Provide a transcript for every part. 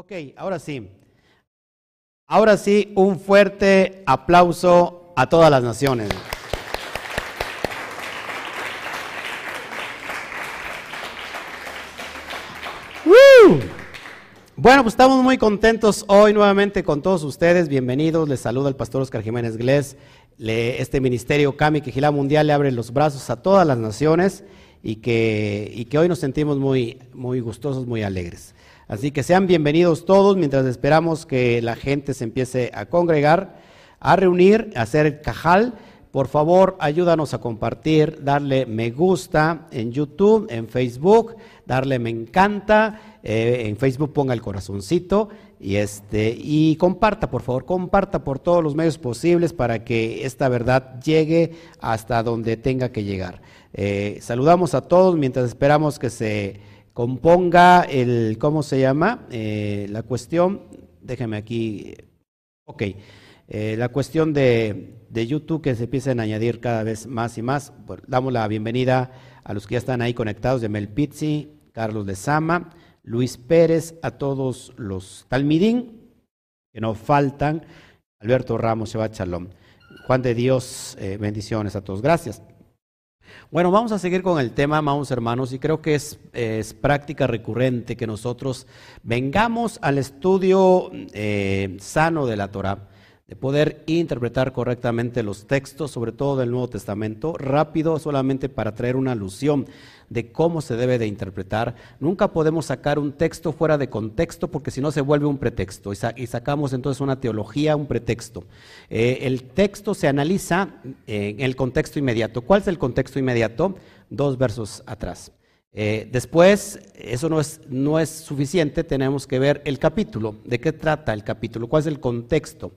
Ok, ahora sí. Ahora sí, un fuerte aplauso a todas las naciones. Bueno, pues estamos muy contentos hoy nuevamente con todos ustedes. Bienvenidos. Les saluda el pastor Oscar Jiménez Glés. este ministerio Cami Quijilá Mundial le abre los brazos a todas las naciones y que, y que hoy nos sentimos muy, muy gustosos, muy alegres. Así que sean bienvenidos todos mientras esperamos que la gente se empiece a congregar, a reunir, a hacer el cajal. Por favor, ayúdanos a compartir, darle me gusta en YouTube, en Facebook, darle me encanta, eh, en Facebook ponga el corazoncito y este y comparta, por favor, comparta por todos los medios posibles para que esta verdad llegue hasta donde tenga que llegar. Eh, saludamos a todos mientras esperamos que se componga el, ¿cómo se llama? Eh, la cuestión, déjeme aquí, ok, eh, la cuestión de, YouTube que se empiecen a añadir cada vez más y más. damos la bienvenida a los que ya están ahí conectados, de Mel Pizzi, Carlos de Sama, Luis Pérez, a todos los Talmidín, que no faltan, Alberto Ramos, Shabbat Shalom. Juan de Dios, bendiciones a todos. Gracias. Bueno, vamos a seguir con el tema, amados hermanos, y creo que es, práctica recurrente que nosotros vengamos al estudio eh, sano de la Torah de poder interpretar correctamente los textos, sobre todo del Nuevo Testamento, rápido solamente para traer una alusión de cómo se debe de interpretar. Nunca podemos sacar un texto fuera de contexto porque si no se vuelve un pretexto y, sacamos entonces una teología, un pretexto. Eh, el texto se analiza en el contexto inmediato. ¿Cuál es el contexto inmediato? Dos versos atrás. Eh, después, eso no es, no es suficiente, tenemos que ver el capítulo, de qué trata el capítulo, cuál es el contexto.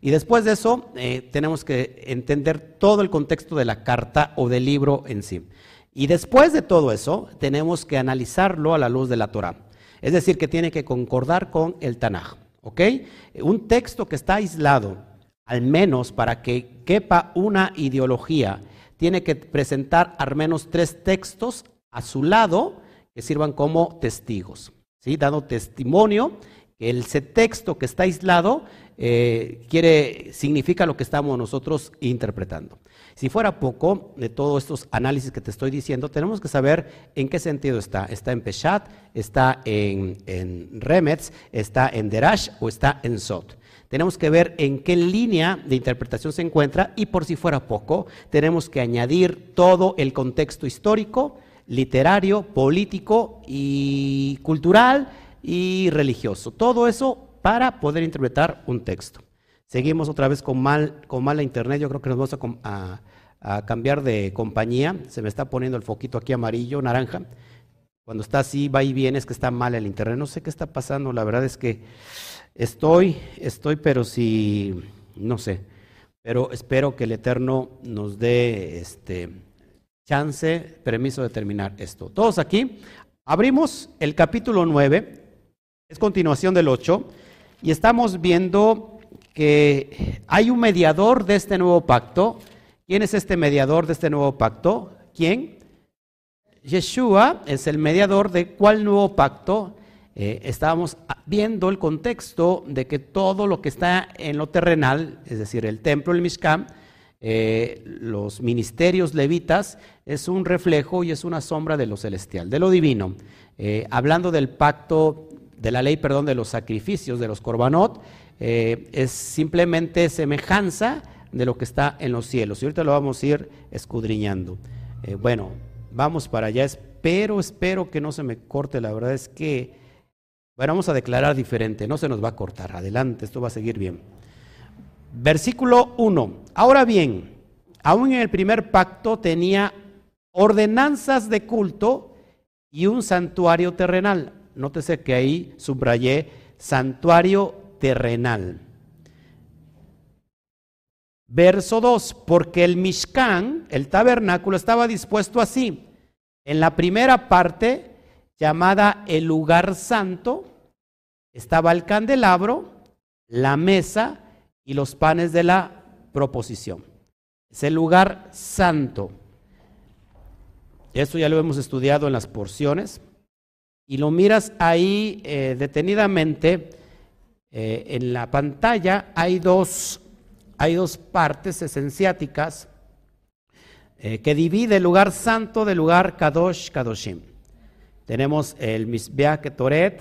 Y después de eso, eh, tenemos que entender todo el contexto de la carta o del libro en sí. Y después de todo eso, tenemos que analizarlo a la luz de la Torah. Es decir, que tiene que concordar con el Tanaj. ¿Ok? Un texto que está aislado, al menos para que quepa una ideología, tiene que presentar al menos tres textos a su lado que sirvan como testigos, ¿sí? dando testimonio ese texto que está aislado eh, quiere, significa lo que estamos nosotros interpretando. Si fuera poco de todos estos análisis que te estoy diciendo, tenemos que saber en qué sentido está. ¿Está en Peshat? ¿Está en, en Remetz? ¿Está en Derash? ¿O está en Sot? Tenemos que ver en qué línea de interpretación se encuentra y por si fuera poco, tenemos que añadir todo el contexto histórico, literario, político y cultural y religioso. Todo eso para poder interpretar un texto. Seguimos otra vez con, mal, con mala internet, yo creo que nos vamos a, cambiar de compañía. Se me está poniendo el foquito aquí amarillo, naranja. Cuando está así, va y viene, es que está mal el internet. No sé qué está pasando, la verdad es que estoy, estoy, pero si, no sé. Pero espero que el Eterno nos dé este chance, permiso de terminar esto. Todos aquí, abrimos el capítulo 9, es continuación del 8. Y estamos viendo que hay un mediador de este nuevo pacto. ¿Quién es este mediador de este nuevo pacto? ¿Quién? Yeshua es el mediador de cuál nuevo pacto. Eh, estábamos viendo el contexto de que todo lo que está en lo terrenal, es decir, el templo, el Mishkan, eh, los ministerios levitas, es un reflejo y es una sombra de lo celestial, de lo divino. Eh, hablando del pacto de la ley, perdón, de los sacrificios, de los corbanot, eh, es simplemente semejanza de lo que está en los cielos. Y ahorita lo vamos a ir escudriñando. Eh, bueno, vamos para allá. Espero, espero que no se me corte. La verdad es que, bueno, vamos a declarar diferente. No se nos va a cortar. Adelante, esto va a seguir bien. Versículo 1. Ahora bien, aún en el primer pacto tenía ordenanzas de culto y un santuario terrenal nótese que ahí subrayé santuario terrenal. Verso 2, porque el Mishkan, el tabernáculo, estaba dispuesto así. En la primera parte, llamada el lugar santo, estaba el candelabro, la mesa y los panes de la proposición. Es el lugar santo. Esto ya lo hemos estudiado en las porciones. Y lo miras ahí eh, detenidamente, eh, en la pantalla hay dos, hay dos partes esenciáticas eh, que divide el lugar santo del lugar Kadosh Kadoshim. Tenemos el Misbeach Ketoret,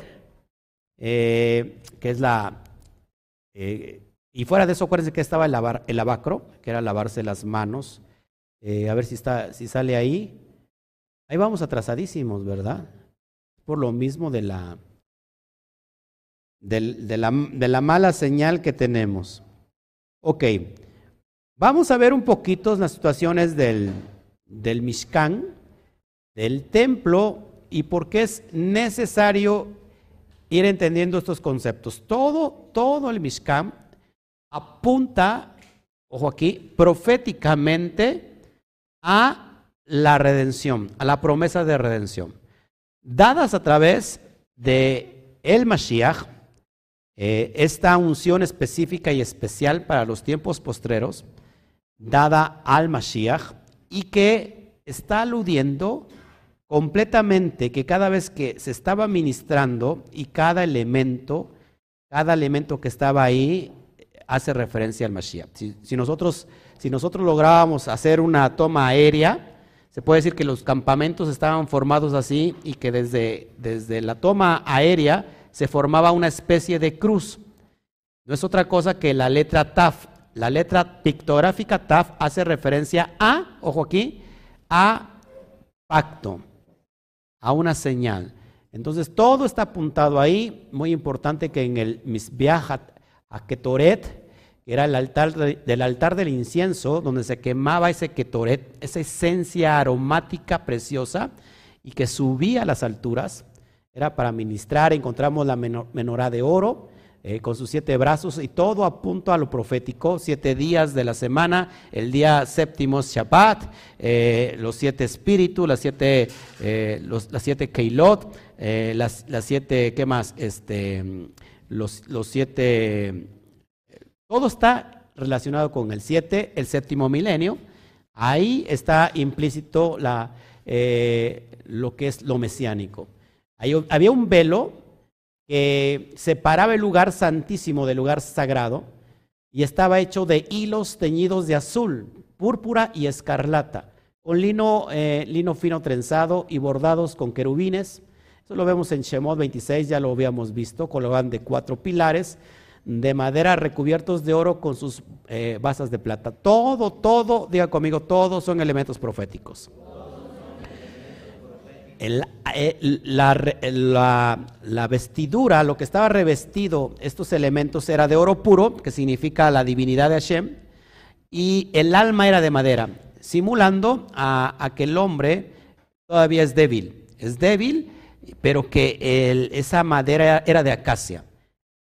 que es la... y fuera de eso, acuérdense que estaba el, el abacro, que era lavarse las manos. a ver si, está, si sale ahí. Ahí vamos atrasadísimos, ¿verdad? Por lo mismo de la, de, la, de la mala señal que tenemos. Ok, vamos a ver un poquito las situaciones del, del Mishkan, del templo y por qué es necesario ir entendiendo estos conceptos. Todo, todo el Mishkan apunta, ojo aquí, proféticamente a la redención, a la promesa de redención, dadas a través de el Mashiach, eh, esta unción específica y especial para los tiempos postreros, dada al Mashiach, y que está aludiendo completamente que cada vez que se estaba ministrando y cada elemento, cada elemento que estaba ahí hace referencia al Mashiach. Si, nosotros, si nosotros lográbamos hacer una toma aérea, se puede decir que los campamentos estaban formados así y que desde, desde la toma aérea se formaba una especie de cruz. No es otra cosa que la letra TAF. La letra pictográfica TAF hace referencia a, ojo aquí, a pacto, a una señal. Entonces todo está apuntado ahí. Muy importante que en el Misbeach a Era el altar del altar del incienso, donde se quemaba ese ketoret, esa esencia aromática preciosa, y que subía a las alturas, era para ministrar, encontramos la menorá de oro, eh, con sus siete brazos, y todo apunta a lo profético, siete días de la semana, el día séptimo es Shabbat, eh, los siete espíritus, las siete, eh, las siete keilot, las, las, siete, ¿qué más? Este, los, los siete todo está relacionado con el 7, el séptimo milenio. Ahí está implícito eh, lo que es lo mesiánico. había un velo que separaba el lugar santísimo del lugar sagrado y estaba hecho de hilos teñidos de azul, púrpura y escarlata, con lino, eh, lino fino trenzado y bordados con querubines. Eso lo vemos en Shemot 26, ya lo habíamos visto, colocan de cuatro pilares de madera recubiertos de oro con sus eh, basas de plata. Todo, todo, diga conmigo, todos son elementos proféticos. Eh, la, la, vestidura, lo que estaba revestido, estos elementos era de oro puro, que significa la divinidad de Hashem, y el alma era de madera, simulando a, que el hombre todavía es débil. Es débil, pero que esa madera era de acacia.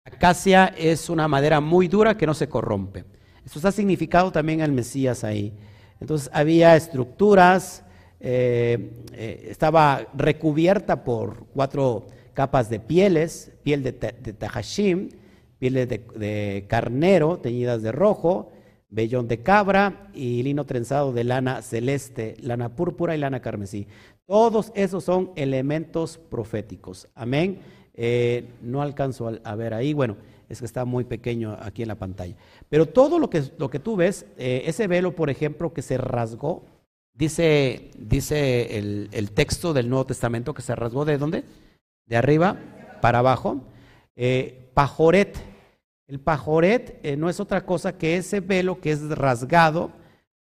Acacia es una madera muy dura que no se corrompe. Esto está significado también el Mesías ahí. Entonces había estructuras, eh, eh, estaba recubierta por cuatro capas de pieles, piel de, tajashim, pieles de, de, carnero teñidas de rojo, vellón de cabra y lino trenzado de lana celeste, lana púrpura y lana carmesí. Todos esos son elementos proféticos. Amén. Eh, no alcanzo a, ver ahí, bueno, es que está muy pequeño aquí en la pantalla. Pero todo lo que, lo que tú ves, eh, ese velo, por ejemplo, que se rasgó, dice, dice el, texto del Nuevo Testamento que se rasgó de dónde? De arriba para abajo. Eh, pajoret. El pajoret no es otra cosa que ese velo que es rasgado,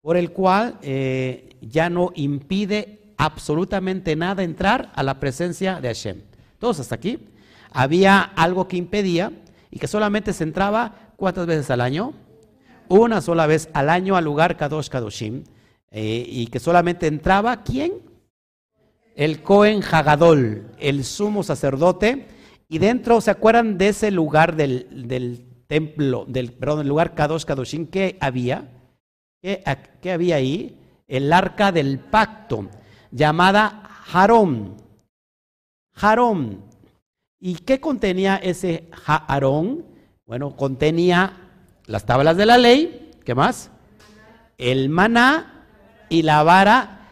por el cual ya no impide absolutamente nada entrar a la presencia de Hashem. Todos hasta aquí había algo que impedía y que solamente se entraba cuántas veces al año? Una sola vez al año al lugar Kadosh Kadoshim eh, y que solamente entraba ¿quién? El Cohen Hagadol, el sumo sacerdote y dentro, ¿se acuerdan de ese lugar del, templo, del, perdón, el lugar Kadosh Kadoshim que había? ¿Qué, ¿Qué, había ahí? El arca del pacto, llamada Harón. Harón, ¿Y qué contenía ese Aarón? Bueno, contenía las tablas de la ley, ¿qué más? El maná y la vara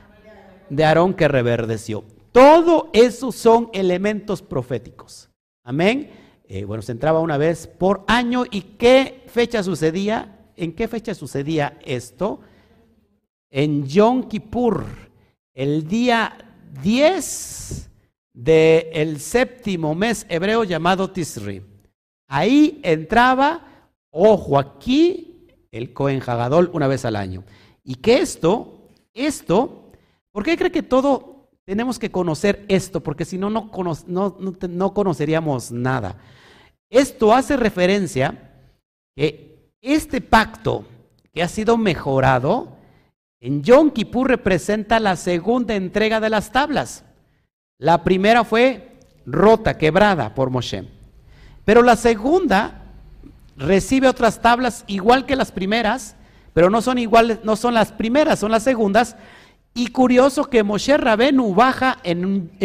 de Aarón que reverdeció. Todo eso son elementos proféticos. Amén. Eh, bueno, se entraba una vez por año. ¿Y qué fecha sucedía? ¿En qué fecha sucedía esto? En Yom Kippur, el día 10 del séptimo mes hebreo llamado Tisri. Ahí entraba, ojo aquí, el Cohen Hagadol una vez al año. Y que esto, esto, ¿por qué cree que todo tenemos que conocer esto? Porque si no, no, no, no conoceríamos nada. Esto hace referencia que este pacto que ha sido mejorado en Yom Kippur representa la segunda entrega de las tablas. La primera fue rota, quebrada por Moshe. Pero la segunda recibe otras tablas igual que las primeras, pero no son iguales, no son las primeras, son las segundas. Y curioso que Moshe Rabenu baja en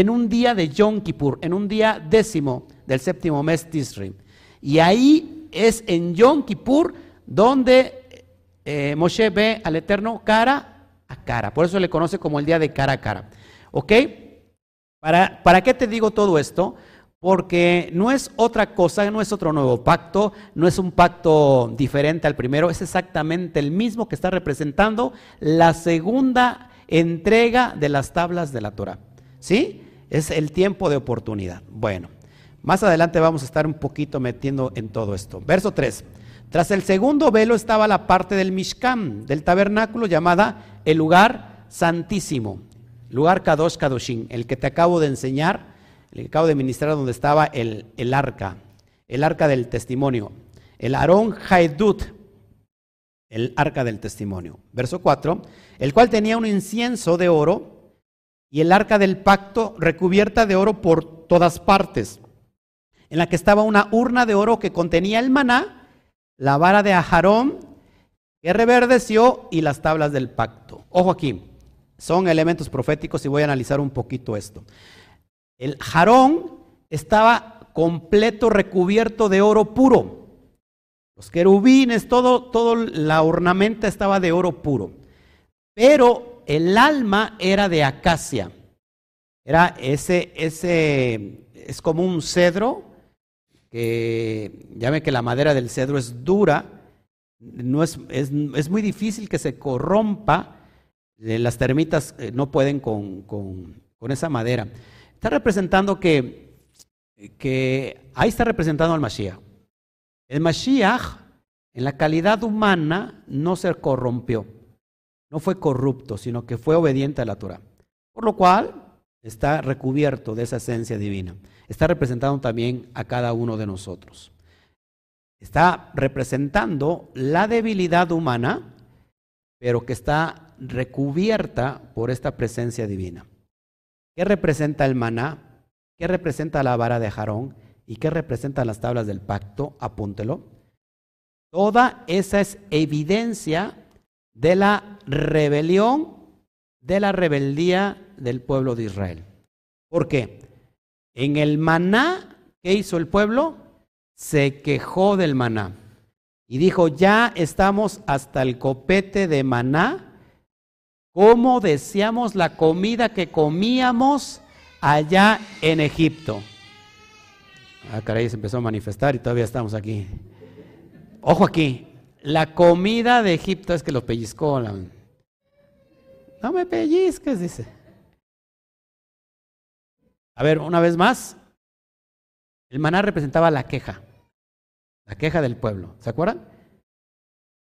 un, día de Yom Kippur, en un día décimo del séptimo mes Tisri. Y ahí es en Yom Kippur donde eh, Moshe ve al Eterno cara a cara. Por eso le conoce como el día de cara a cara. ¿Ok? ¿Para, ¿Para qué te digo todo esto? Porque no es otra cosa, no es otro nuevo pacto, no es un pacto diferente al primero, es exactamente el mismo que está representando la segunda entrega de las tablas de la Torah. ¿Sí? Es el tiempo de oportunidad. Bueno, más adelante vamos a estar un poquito metiendo en todo esto. Verso 3. Tras el segundo velo estaba la parte del Mishkan, del tabernáculo llamada el lugar santísimo, lugar Kadosh Kadoshin, el que te acabo de enseñar el acabo de ministrar donde estaba el, el arca, el arca del testimonio, el Aarón Haedut, el arca del testimonio. Verso 4, el cual tenía un incienso de oro y el arca del pacto recubierta de oro por todas partes, en la que estaba una urna de oro que contenía el maná, la vara de Ajarón que reverdeció y las tablas del pacto. Ojo aquí, son elementos proféticos y voy a analizar un poquito esto. El jarón estaba completo recubierto de oro puro. Los querubines, todo, todo la ornamenta estaba de oro puro. Pero el alma era de acacia. Era ese, ese, es como un cedro, que ya ve que la madera del cedro es dura, no es, es, muy difícil que se corrompa, las termitas eh, no pueden con, con, con esa madera. Está representando que, que ahí está representando al Mashiach. El Mashiach, en la calidad humana, no se corrompió, no fue corrupto, sino que fue obediente a la Torah. Por lo cual está recubierto de esa esencia divina. Está representando también a cada uno de nosotros. Está representando la debilidad humana, pero que está recubierta por esta presencia divina. ¿Qué representa el maná? ¿Qué representa la vara de Jarón? ¿Y qué representan las tablas del pacto? Apúntelo. Toda esa es evidencia de la rebelión, de la rebeldía del pueblo de Israel. ¿Por qué? En el maná, ¿qué hizo el pueblo? Se quejó del maná y dijo, ya estamos hasta el copete de maná cómo deseamos la comida que comíamos allá en Egipto. Ah, caray, se empezó a manifestar y todavía estamos aquí. Ojo aquí, la comida de Egipto es que lo pellizcó. No me pellizques, dice. A ver, una vez más, el maná representaba la queja, la queja del pueblo. ¿Se acuerdan?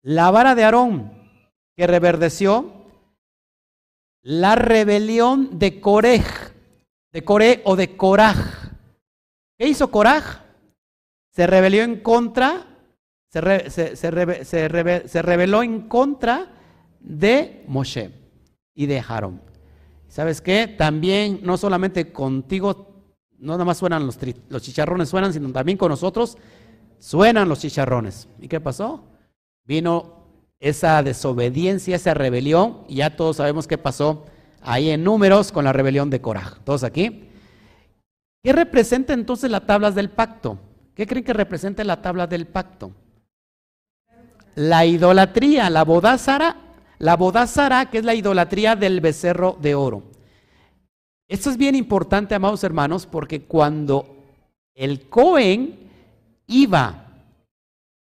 La vara de Aarón que reverdeció la rebelión de Corej, de Coré o de Coraj. ¿Qué hizo Coraj? Se rebelió en contra, se, se, rebeló en contra de Moshe y de Aarón. ¿Sabes qué? También no solamente contigo, no nada más suenan los, los chicharrones, suenan, sino también con nosotros suenan los chicharrones. ¿Y qué pasó? Vino esa desobediencia, esa rebelión, y ya todos sabemos qué pasó ahí en números con la rebelión de Coraj. ¿Todos aquí? ¿Qué representa entonces las tablas del pacto? ¿Qué creen que representa la tabla del pacto? La idolatría, la bodázara, la bodázara que es la idolatría del becerro de oro. Esto es bien importante, amados hermanos, porque cuando el Cohen iba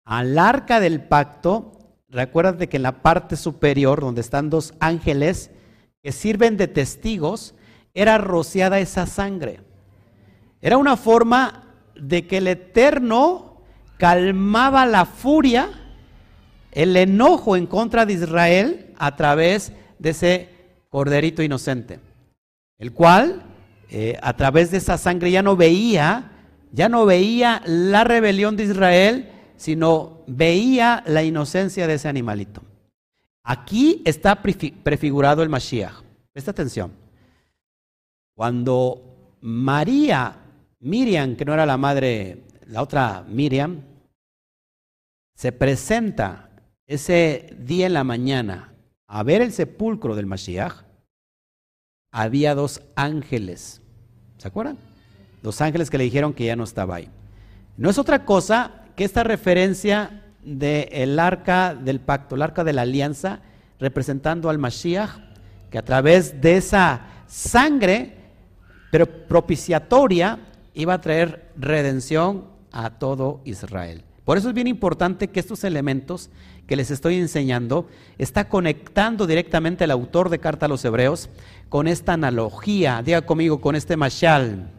al arca del pacto, recuérdate que en la parte superior, donde están dos ángeles que sirven de testigos, era rociada esa sangre. Era una forma de que el Eterno calmaba la furia, el enojo en contra de Israel a través de ese corderito inocente, el cual eh, a través de esa sangre ya no veía, ya no veía la rebelión de Israel, sino veía la inocencia de ese animalito. Aquí está prefigurado el Mashiach. Presta atención. Cuando María, Miriam, que no era la madre, la otra Miriam, se presenta ese día en la mañana a ver el sepulcro del Mashiach, había dos ángeles. ¿Se acuerdan? Dos ángeles que le dijeron que ya no estaba ahí. No es otra cosa que esta referencia del arca del pacto, el arca de la alianza, representando al Mashiach, que a través de esa sangre, pero propiciatoria, iba a traer redención a todo Israel. Por eso es bien importante que estos elementos que les estoy enseñando está conectando directamente el autor de Carta a los Hebreos con esta analogía, diga conmigo, con este mashal,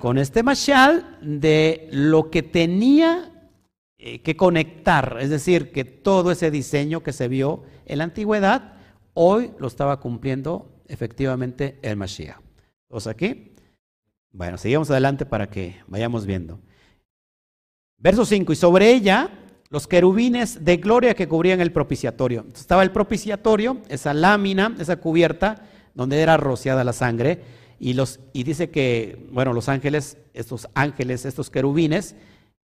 con este mashal de lo que tenía eh, que conectar, es decir, que todo ese diseño que se vio en la antigüedad, hoy lo estaba cumpliendo efectivamente el Mashiach. ¿Todos aquí? Bueno, seguimos adelante para que vayamos viendo. Verso 5, y sobre ella los querubines de gloria que cubrían el propiciatorio. estaba el propiciatorio, esa lámina, esa cubierta, donde era rociada la sangre, y, los, y dice que, bueno, los ángeles, estos ángeles, estos querubines,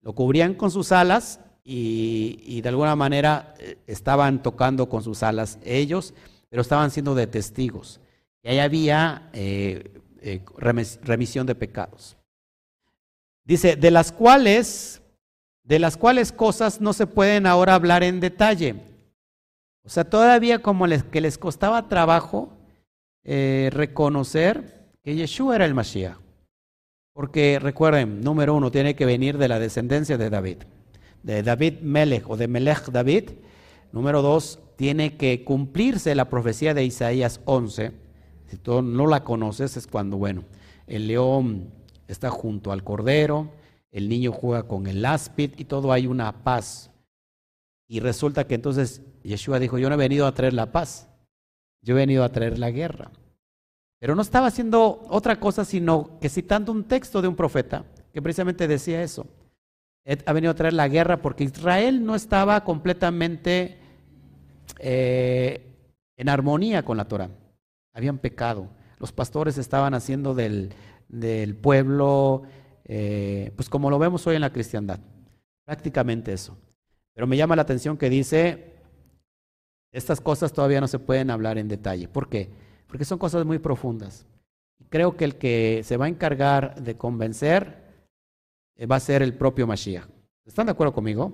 lo cubrían con sus alas y, de alguna manera eh, estaban tocando con sus alas ellos, pero estaban siendo de testigos. Y ahí había eh, eh, remisión de pecados. Dice, de las cuales, de las cuales cosas no se pueden ahora hablar en detalle. O sea, todavía como les, que les costaba trabajo reconocer que Yeshua era el Mashiach. Porque recuerden, número uno, tiene que venir de la descendencia de David, de David Melech o de Melech David. Número dos, tiene que cumplirse la profecía de Isaías 11. Si tú no la conoces, es cuando, bueno, el león está junto al cordero, el niño juega con el áspid y todo hay una paz. Y resulta que entonces Yeshua dijo, yo no he venido a traer la paz, yo he venido a traer la guerra. Pero no estaba haciendo otra cosa sino que citando un texto de un profeta que precisamente decía eso. Ha venido a traer la guerra porque Israel no estaba completamente eh, en armonía con la Torah. Habían pecado. Los pastores estaban haciendo del, pueblo, eh, pues como lo vemos hoy en la cristiandad. Prácticamente eso. Pero me llama la atención que dice, estas cosas todavía no se pueden hablar en detalle. ¿Por qué? Porque son cosas muy profundas. Creo que el que se va a encargar de convencer eh, va a ser el propio Mashiach. ¿Están de acuerdo conmigo?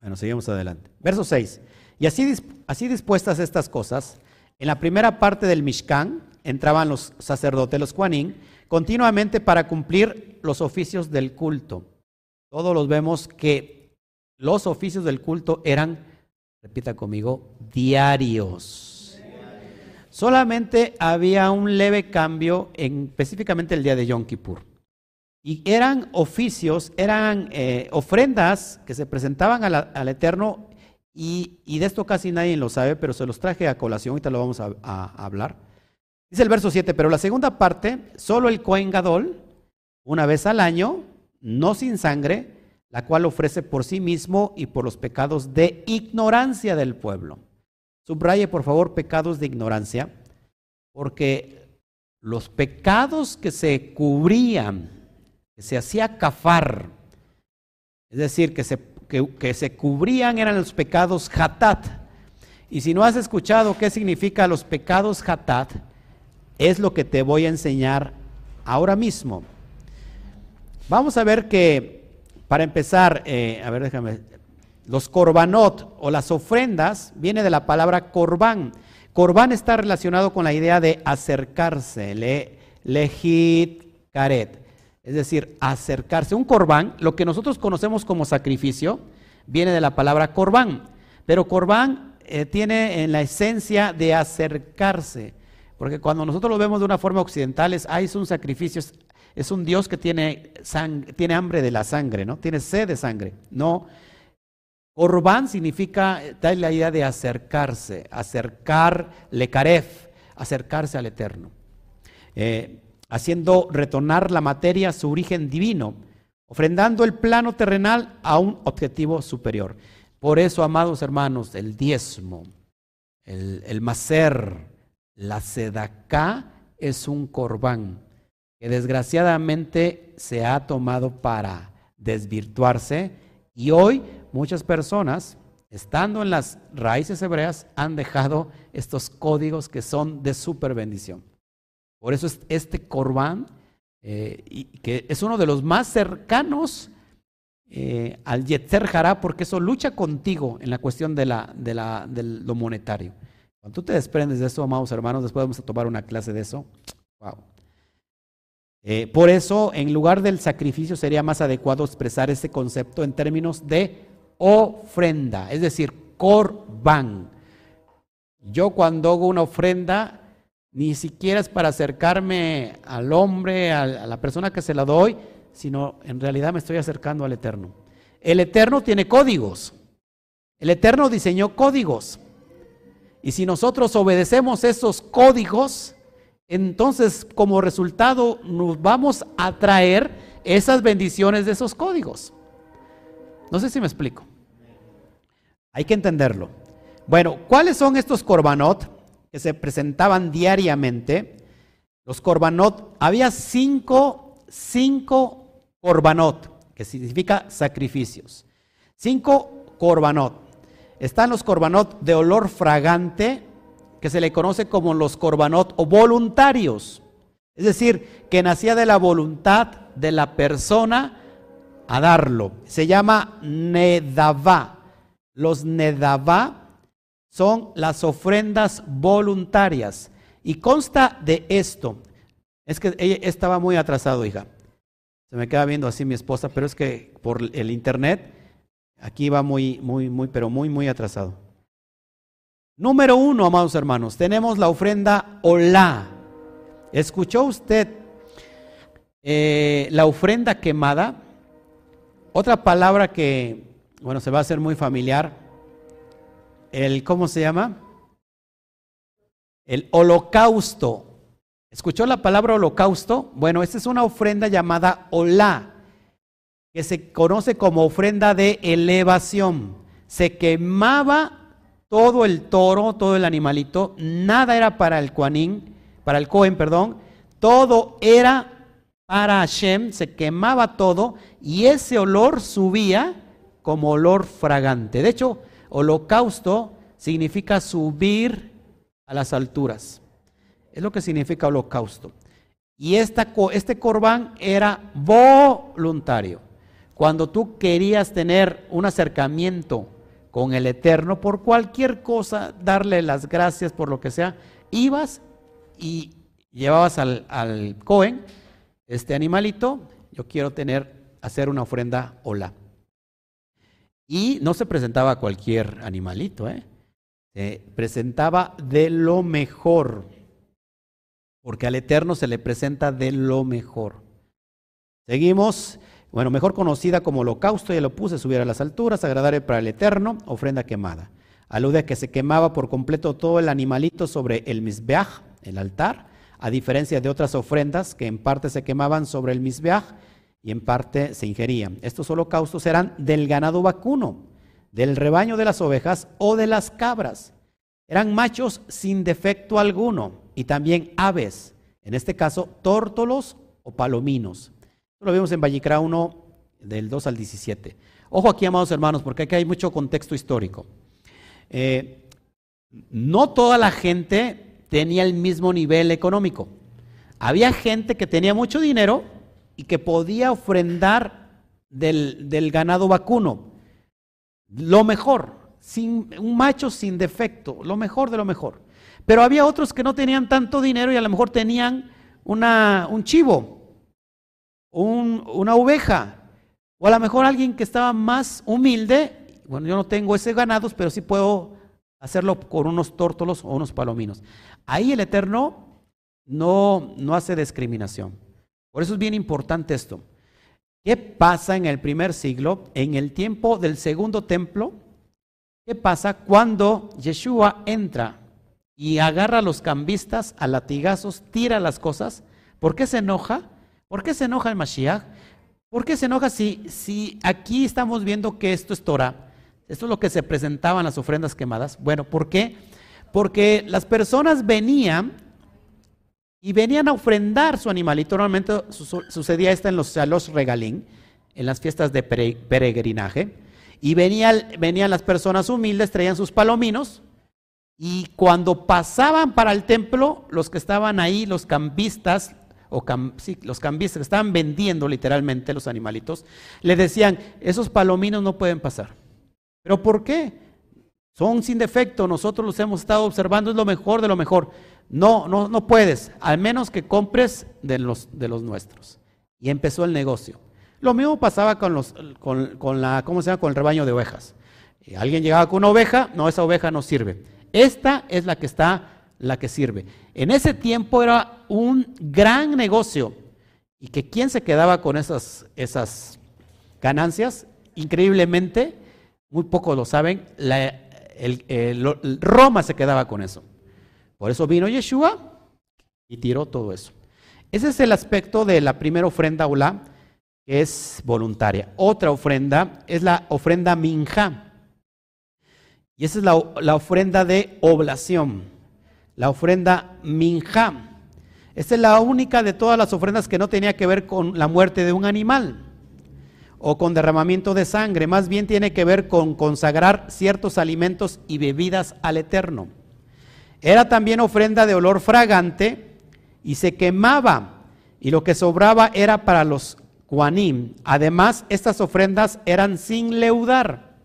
Bueno, seguimos adelante. Verso 6. Y así, así dispuestas estas cosas, en la primera parte del Mishkan entraban los sacerdotes, los Juanín, continuamente para cumplir los oficios del culto. Todos los vemos que los oficios del culto eran, repita conmigo, diarios. Solamente había un leve cambio en específicamente el día de Yom Kippur. Y eran oficios, eran eh, ofrendas que se presentaban al Eterno y, de esto casi nadie lo sabe, pero se los traje a colación, ahorita lo vamos a, hablar. Dice el verso 7, pero la segunda parte, solo el Cohen Gadol, una vez al año, no sin sangre, la cual ofrece por sí mismo y por los pecados de ignorancia del pueblo. Subraye, por favor, pecados de ignorancia, porque los pecados que se cubrían, que se hacía cafar, es decir, que se, que, se cubrían eran los pecados hatat. Y si no has escuchado qué significa los pecados hatat, es lo que te voy a enseñar ahora mismo. Vamos a ver que, para empezar, eh, a ver, déjame, los corbanot o las ofrendas viene de la palabra corbán. Corbán está relacionado con la idea de acercarse, le, legit caret, es decir, acercarse. Un corbán, lo que nosotros conocemos como sacrificio, viene de la palabra corbán, pero corbán eh, tiene en la esencia de acercarse, porque cuando nosotros lo vemos de una forma occidental es, es un sacrificio, es, un Dios que tiene, tiene hambre de la sangre, ¿no? Tiene sed de sangre. No, Corbán significa, da la idea de acercarse, acercar lecaref, acercarse al Eterno, eh, haciendo retornar la materia a su origen divino, ofrendando el plano terrenal a un objetivo superior. Por eso, amados hermanos, el diezmo, el, el macer, la sedacá es un corbán que desgraciadamente se ha tomado para desvirtuarse y hoy muchas personas, estando en las raíces hebreas, han dejado estos códigos que son de super bendición. Por eso este corbán, eh, que es uno de los más cercanos eh, al Yetzer Hará, porque eso lucha contigo en la cuestión de, la, de, la, lo monetario. Cuando tú te desprendes de eso, amados hermanos, después vamos a tomar una clase de eso. Wow. Eh, por eso, en lugar del sacrificio, sería más adecuado expresar ese concepto en términos de ofrenda, es decir, corbán. Yo cuando hago una ofrenda, ni siquiera es para acercarme al hombre, a la persona que se la doy, sino en realidad me estoy acercando al Eterno. El Eterno tiene códigos. El Eterno diseñó códigos. Y si nosotros obedecemos esos códigos, entonces como resultado nos vamos a traer esas bendiciones de esos códigos. No sé si me explico. Hay que entenderlo. Bueno, ¿cuáles son estos corbanot que se presentaban diariamente? Los corbanot, había cinco, cinco corbanot, que significa sacrificios. Cinco corbanot. Están los corbanot de olor fragante, que se le conoce como los corbanot o voluntarios. Es decir, que nacía de la voluntad de la persona a darlo. Se llama Nedavá. Los Nedavá son las ofrendas voluntarias. Y consta de esto. Es que ella estaba muy atrasado, hija. Se me queda viendo así mi esposa, pero es que por el internet aquí va muy, muy, muy, pero muy, muy atrasado. Número uno, amados hermanos, tenemos la ofrenda Olá. ¿Escuchó usted eh, la ofrenda quemada? Otra palabra que, bueno, se va a hacer muy familiar, el, ¿cómo se llama? El holocausto. ¿Escuchó la palabra holocausto? Bueno, esta es una ofrenda llamada olá, que se conoce como ofrenda de elevación. Se quemaba todo el toro, todo el animalito, nada era para el Cuanín, para el Cohen, perdón, todo era para Hashem, se quemaba todo y ese olor subía como olor fragante. De hecho, holocausto significa subir a las alturas. Es lo que significa holocausto. Y esta, este corbán era voluntario. Cuando tú querías tener un acercamiento con el Eterno por cualquier cosa, darle las gracias por lo que sea, ibas y llevabas al, al Cohen este animalito, yo quiero tener, hacer una ofrenda hola. Y no se presentaba cualquier animalito, ¿eh? se presentaba de lo mejor, porque al Eterno se le presenta de lo mejor. Seguimos, bueno, mejor conocida como holocausto, ya lo puse, subir a las alturas, agradable para el Eterno, ofrenda quemada. Alude a que se quemaba por completo todo el animalito sobre el misbeach, el altar, a diferencia de otras ofrendas que en parte se quemaban sobre el misbeaj y en parte se ingerían. Estos holocaustos eran del ganado vacuno, del rebaño de las ovejas o de las cabras. Eran machos sin defecto alguno y también aves, en este caso tórtolos o palominos. Lo vemos en Vallicra 1 del 2 al 17. Ojo aquí, amados hermanos, porque aquí hay mucho contexto histórico. Eh, no toda la gente tenía el mismo nivel económico. Había gente que tenía mucho dinero y que podía ofrendar del, ganado vacuno. Lo mejor, sin, un macho sin defecto, lo mejor de lo mejor. Pero había otros que no tenían tanto dinero y a lo mejor tenían una, un chivo, un, una oveja, o a lo mejor alguien que estaba más humilde. Bueno, yo no tengo ese ganados, pero sí puedo hacerlo con unos tórtolos o unos palominos. Ahí el Eterno no, no hace discriminación. Por eso es bien importante esto. ¿Qué pasa en el primer siglo, en el tiempo del segundo templo? ¿Qué pasa cuando Yeshua entra y agarra a los cambistas a latigazos, tira las cosas? ¿Por qué se enoja? ¿Por qué se enoja el Mashiach? ¿Por qué se enoja si, si aquí estamos viendo que esto es Torah? Esto es lo que se presentaban las ofrendas quemadas. Bueno, ¿por qué? Porque las personas venían y venían a ofrendar su animalito. Normalmente sucedía esto en los salos regalín, en las fiestas de peregrinaje. Y venían, las personas humildes, traían sus palominos. Y cuando pasaban para el templo, los que estaban ahí, los campistas, o los cambistas que estaban vendiendo literalmente los animalitos, le decían, esos palominos no pueden pasar. ¿Pero por qué? Son sin defecto, nosotros los hemos estado observando, es lo mejor de lo mejor. No, no, no puedes, al menos que compres de los, de los nuestros. Y empezó el negocio. Lo mismo pasaba con, los, con, la, ¿cómo se llama? con el rebaño de ovejas. alguien llegaba con una oveja, no, esa oveja no sirve. Esta es la que está, la que sirve. En ese tiempo era un gran negocio. Y que quién se quedaba con esas, esas ganancias, increíblemente, muy pocos lo saben, Roma se quedaba con eso. Por eso vino Yeshua y tiró todo eso. Ese es el aspecto de la primera ofrenda Olá, que es voluntaria. Otra ofrenda es la ofrenda minja. Y esa es la, la ofrenda de oblación. La ofrenda minja. Esta es la única de todas las ofrendas que no tenía que ver con la muerte de un animal o con derramamiento de sangre, más bien tiene que ver con consagrar ciertos alimentos y bebidas al Eterno. Era también ofrenda de olor fragante y se quemaba, y lo que sobraba era para los Juanim. Además, estas ofrendas eran sin leudar.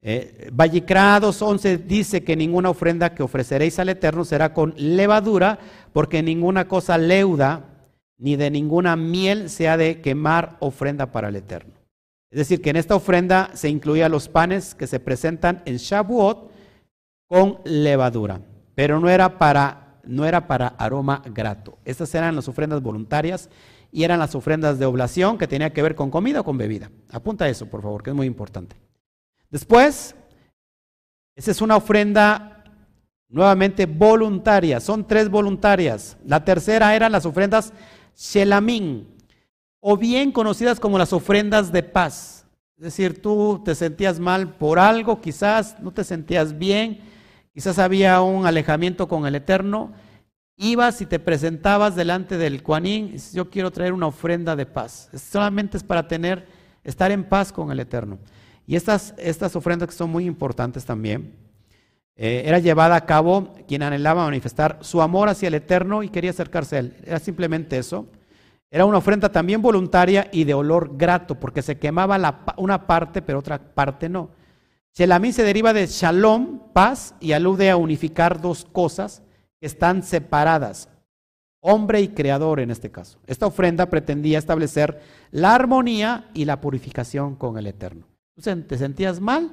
Eh, 2.11 dice que ninguna ofrenda que ofreceréis al Eterno será con levadura, porque ninguna cosa leuda ni de ninguna miel se ha de quemar ofrenda para el Eterno. Es decir, que en esta ofrenda se incluía los panes que se presentan en Shavuot con levadura, pero no era para, no era para aroma grato. Estas eran las ofrendas voluntarias y eran las ofrendas de oblación que tenía que ver con comida o con bebida. Apunta eso, por favor, que es muy importante. Después, esa es una ofrenda nuevamente voluntaria. Son tres voluntarias. La tercera eran las ofrendas Shelamín, o bien conocidas como las ofrendas de paz. Es decir, tú te sentías mal por algo, quizás no te sentías bien, quizás había un alejamiento con el Eterno, ibas y te presentabas delante del Kuanín y dices, yo quiero traer una ofrenda de paz. Solamente es para tener, estar en paz con el Eterno. Y estas, estas ofrendas que son muy importantes también, eh, era llevada a cabo quien anhelaba manifestar su amor hacia el Eterno y quería acercarse a Él. Era simplemente eso. Era una ofrenda también voluntaria y de olor grato, porque se quemaba una parte, pero otra parte no. Shelamí se deriva de shalom, paz, y alude a unificar dos cosas que están separadas, hombre y creador en este caso. Esta ofrenda pretendía establecer la armonía y la purificación con el Eterno. ¿Te sentías mal?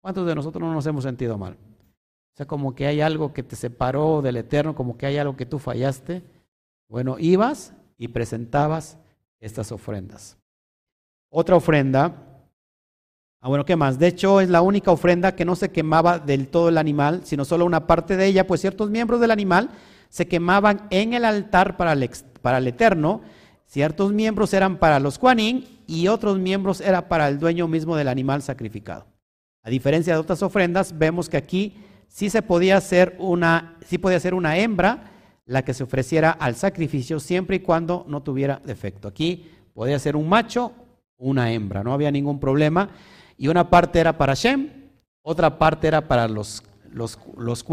¿Cuántos de nosotros no nos hemos sentido mal? O sea, como que hay algo que te separó del Eterno, como que hay algo que tú fallaste. Bueno, ibas y presentabas estas ofrendas. Otra ofrenda. Ah, bueno, ¿qué más? De hecho, es la única ofrenda que no se quemaba del todo el animal, sino solo una parte de ella, pues ciertos miembros del animal se quemaban en el altar para el, para el Eterno. Ciertos miembros eran para los Juanín y otros miembros eran para el dueño mismo del animal sacrificado. A diferencia de otras ofrendas, vemos que aquí sí se podía hacer una, podía ser una hembra la que se ofreciera al sacrificio siempre y cuando no tuviera defecto. Aquí podía ser un macho, una hembra, no había ningún problema. Y una parte era para Shem, otra parte era para los, los, los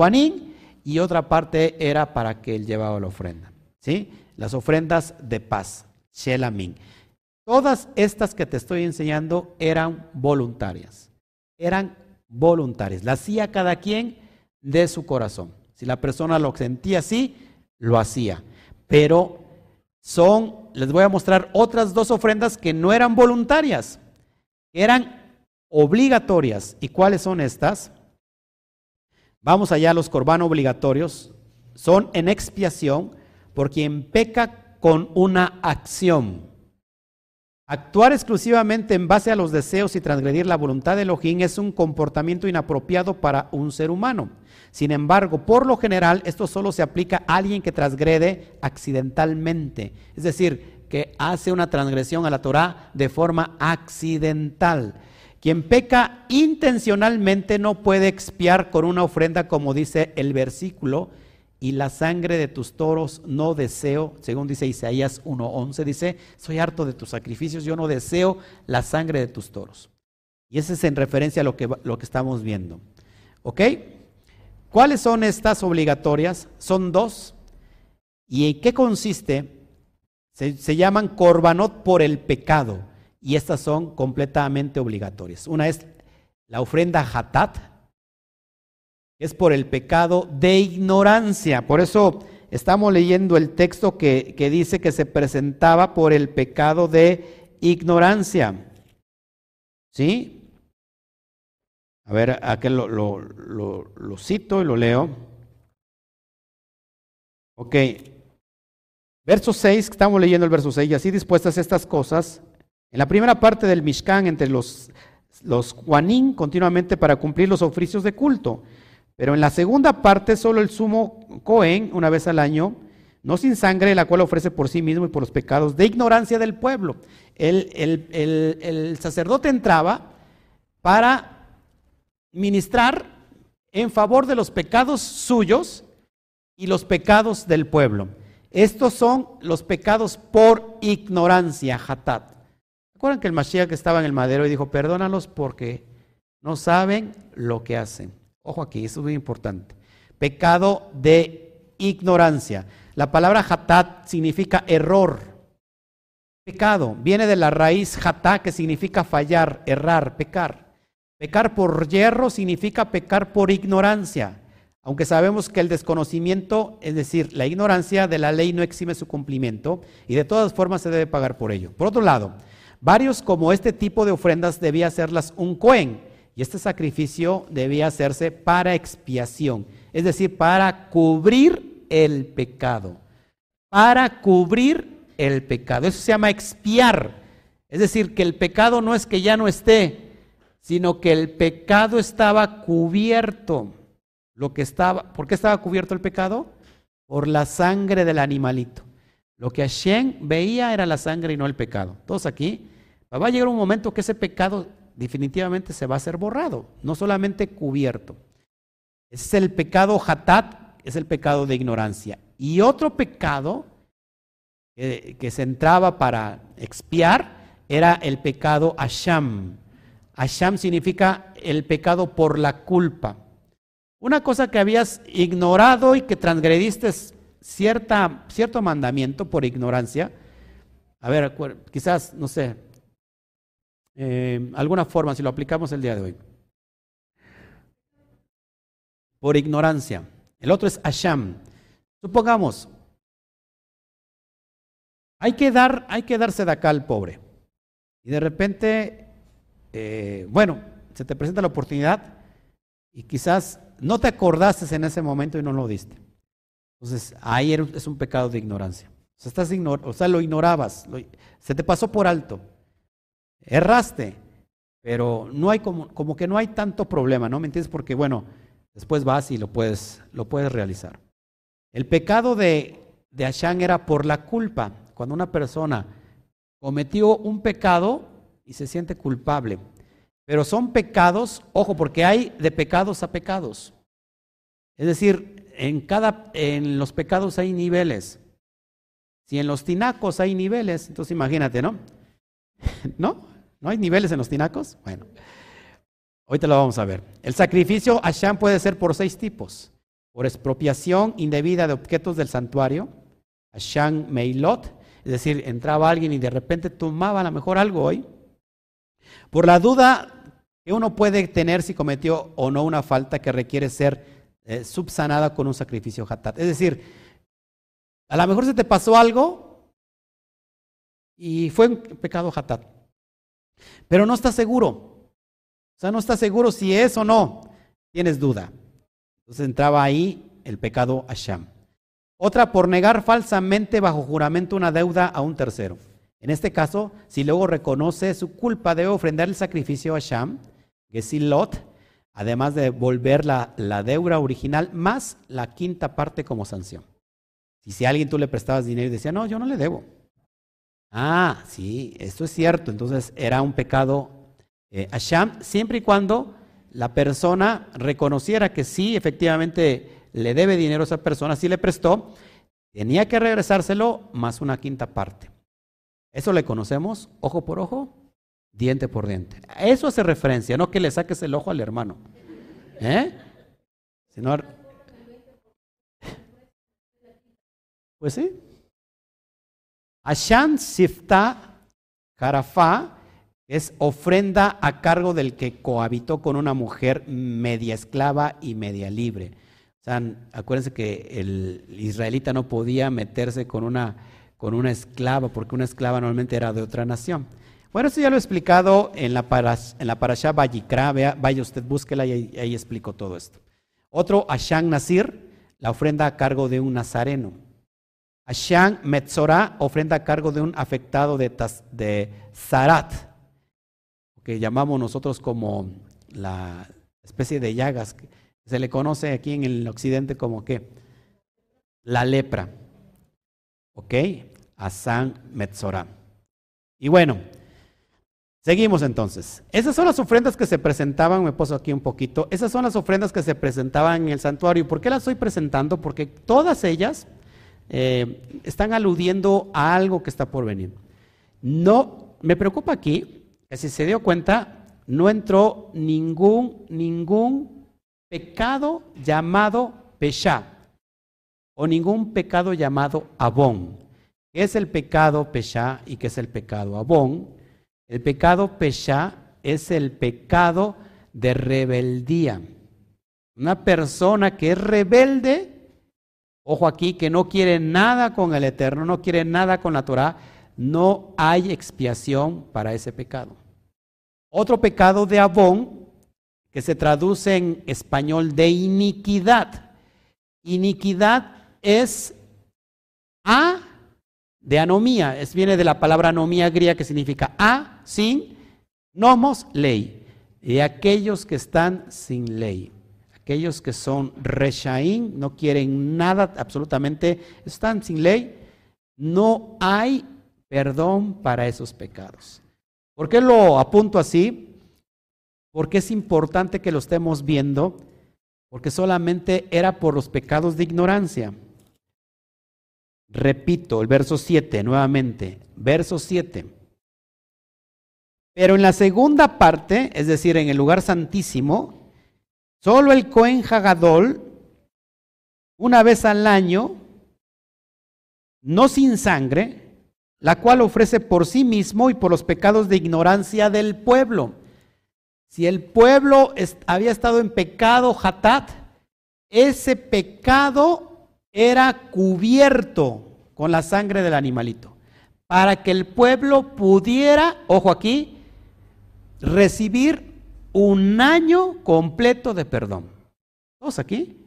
y otra parte era para que él llevaba la ofrenda. ¿Sí? Las ofrendas de paz, Shelamin. Todas estas que te estoy enseñando eran voluntarias. Eran voluntarias. Las hacía cada quien de su corazón. Si la persona lo sentía así, lo hacía. Pero son, les voy a mostrar otras dos ofrendas que no eran voluntarias, eran obligatorias. ¿Y cuáles son estas? Vamos allá los corbanos obligatorios. Son en expiación por quien peca con una acción. Actuar exclusivamente en base a los deseos y transgredir la voluntad de Elohim es un comportamiento inapropiado para un ser humano. Sin embargo, por lo general, esto solo se aplica a alguien que transgrede accidentalmente, es decir, que hace una transgresión a la Torah de forma accidental. Quien peca intencionalmente no puede expiar con una ofrenda, como dice el versículo, y la sangre de tus toros no deseo, según dice Isaías 1.11, dice, soy harto de tus sacrificios, yo no deseo la sangre de tus toros. Y ese es en referencia a lo que, lo que estamos viendo. ¿Ok? ¿Cuáles son estas obligatorias? Son dos. ¿Y en qué consiste? Se, se llaman corbanot por el pecado y estas son completamente obligatorias. Una es la ofrenda hatat, es por el pecado de ignorancia. Por eso estamos leyendo el texto que, dice que se presentaba por el pecado de ignorancia. ¿Sí? A ver, aquí lo, lo, lo cito y lo leo. Ok. Verso 6, estamos leyendo el verso 6, y así dispuestas estas cosas, en la primera parte del Mishkan, entre los, los Juanín, continuamente para cumplir los oficios de culto. Pero en la segunda parte, solo el sumo Cohen, una vez al año, no sin sangre, la cual ofrece por sí mismo y por los pecados de ignorancia del pueblo. El, sacerdote entraba para ministrar en favor de los pecados suyos y los pecados del pueblo. Estos son los pecados por ignorancia, hatat. ¿Recuerdan que el Mashiach estaba en el madero y dijo, perdónalos porque no saben lo que hacen? Ojo aquí, eso es muy importante. Pecado de ignorancia. La palabra hatat significa error. Pecado viene de la raíz hatá que significa fallar, errar, pecar. Pecar por hierro significa pecar por ignorancia. Aunque sabemos que el desconocimiento, es decir, la ignorancia de la ley no exime su cumplimiento y de todas formas se debe pagar por ello. Por otro lado, Varios como este tipo de ofrendas debía hacerlas un cohen y este sacrificio debía hacerse para expiación, es decir, para cubrir el pecado. Para cubrir el pecado. Eso se llama expiar. Es decir, que el pecado no es que ya no esté, sino que el pecado estaba cubierto. Lo que estaba, ¿por qué estaba cubierto el pecado? Por la sangre del animalito. Lo que Hashem veía era la sangre y no el pecado. Todos aquí Va a llegar un momento que ese pecado definitivamente se va a ser borrado, no solamente cubierto. Es el pecado hatat, es el pecado de ignorancia. Y otro pecado que, se entraba para expiar era el pecado asham. Asham significa el pecado por la culpa. Una cosa que habías ignorado y que transgrediste cierta, cierto mandamiento por ignorancia. A ver, quizás, no sé, eh, alguna forma si lo aplicamos el día de hoy. Por ignorancia. El otro es Asham. Supongamos, hay que dar, hay que darse de acá al pobre. Y de repente, eh, bueno, se te presenta la oportunidad y quizás no te acordaste en ese momento y no lo diste. Entonces, ahí es un pecado de ignorancia. O sea, estás o sea lo ignorabas, se te pasó por alto. Erraste, pero no hay como, como que no hay tanto problema, ¿no? ¿Me entiendes? Porque, bueno, después vas y lo puedes, lo puedes realizar. El pecado de, de Ashan era por la culpa. Cuando una persona cometió un pecado y se siente culpable. Pero son pecados, ojo, porque hay de pecados a pecados. Es decir, en, cada, en los pecados hay niveles. Si en los tinacos hay niveles, entonces imagínate, ¿no? ¿No? ¿No hay niveles en los tinacos? Bueno, te lo vamos a ver. El sacrificio Hashem puede ser por seis tipos. Por expropiación indebida de objetos del santuario, Hashem Meilot, es decir, entraba alguien y de repente tomaba a lo mejor algo hoy. Por la duda que uno puede tener si cometió o no una falta que requiere ser eh, subsanada con un sacrificio hatat. Es decir, a lo mejor se te pasó algo y fue un pecado hatat, pero no estás seguro. O sea, no estás seguro si es o no. Tienes duda. Entonces entraba ahí el pecado Asham. Otra por negar falsamente bajo juramento una deuda a un tercero. En este caso, si luego reconoce su culpa, debe ofrendar el sacrificio a Sham, Gesilot, además de devolver la, la, deuda original más la quinta parte como sanción. Si, si a alguien tú le prestabas dinero y decía, no, yo no le debo. Ah, sí, esto es cierto. Entonces era un pecado eh, a siempre y cuando la persona reconociera que sí, efectivamente le debe dinero a esa persona, sí le prestó, tenía que regresárselo más una quinta parte. Eso le conocemos ojo por ojo, diente por diente. eso hace referencia, no que le saques el ojo al hermano. ¿Eh? Sino, pues sí. Ashan Sifta Karafá es ofrenda a cargo del que cohabitó con una mujer media esclava y media libre. O sea, acuérdense que el israelita no podía meterse con una con una esclava, porque una esclava normalmente era de otra nación. Bueno, eso ya lo he explicado en la, parash, en vaya usted, búsquela y ahí, ahí explico todo esto. Otro, Ashan Nasir, la ofrenda a cargo de un nazareno. Ashan Metzorah, ofrenda a cargo de un afectado de, de Zarat, que llamamos nosotros como la especie de llagas, que se le conoce aquí en el occidente como qué? La lepra. ¿Ok? a San Metzorah. Y bueno, seguimos entonces. Esas son las ofrendas que se presentaban, me puso aquí un poquito, esas son las ofrendas que se presentaban en el santuario. ¿Por qué las estoy presentando? Porque todas ellas eh, están aludiendo a algo que está por venir. No, me preocupa aquí que si se dio cuenta, no entró ningún, ningún pecado llamado Pesha o ningún pecado llamado Abón. ¿Qué es el pecado Pesha y qué es el pecado Abón? El pecado Pesha es el pecado de rebeldía. Una persona que es rebelde, ojo aquí, que no quiere nada con el Eterno, no quiere nada con la Torah, no hay expiación para ese pecado. Otro pecado de Abón, que se traduce en español de iniquidad. Iniquidad es a de anomía. Es, viene de la palabra anomía griega que significa a, sin, nomos, ley. Y aquellos que están sin ley, aquellos que son reshaín, no quieren nada, absolutamente, están sin ley, no hay perdón para esos pecados. ¿Por qué lo apunto así? Porque es importante que lo estemos viendo, porque solamente era por los pecados de ignorancia. Repito, el verso 7 nuevamente, verso 7. Pero en la segunda parte, es decir, en el lugar santísimo, solo el Cohen Hagadol, una vez al año, no sin sangre, la cual ofrece por sí mismo y por los pecados de ignorancia del pueblo. Si el pueblo había estado en pecado hatat, ese pecado era cubierto con la sangre del animalito, para que el pueblo pudiera, ojo aquí, recibir un año completo de perdón. ¿Todos aquí?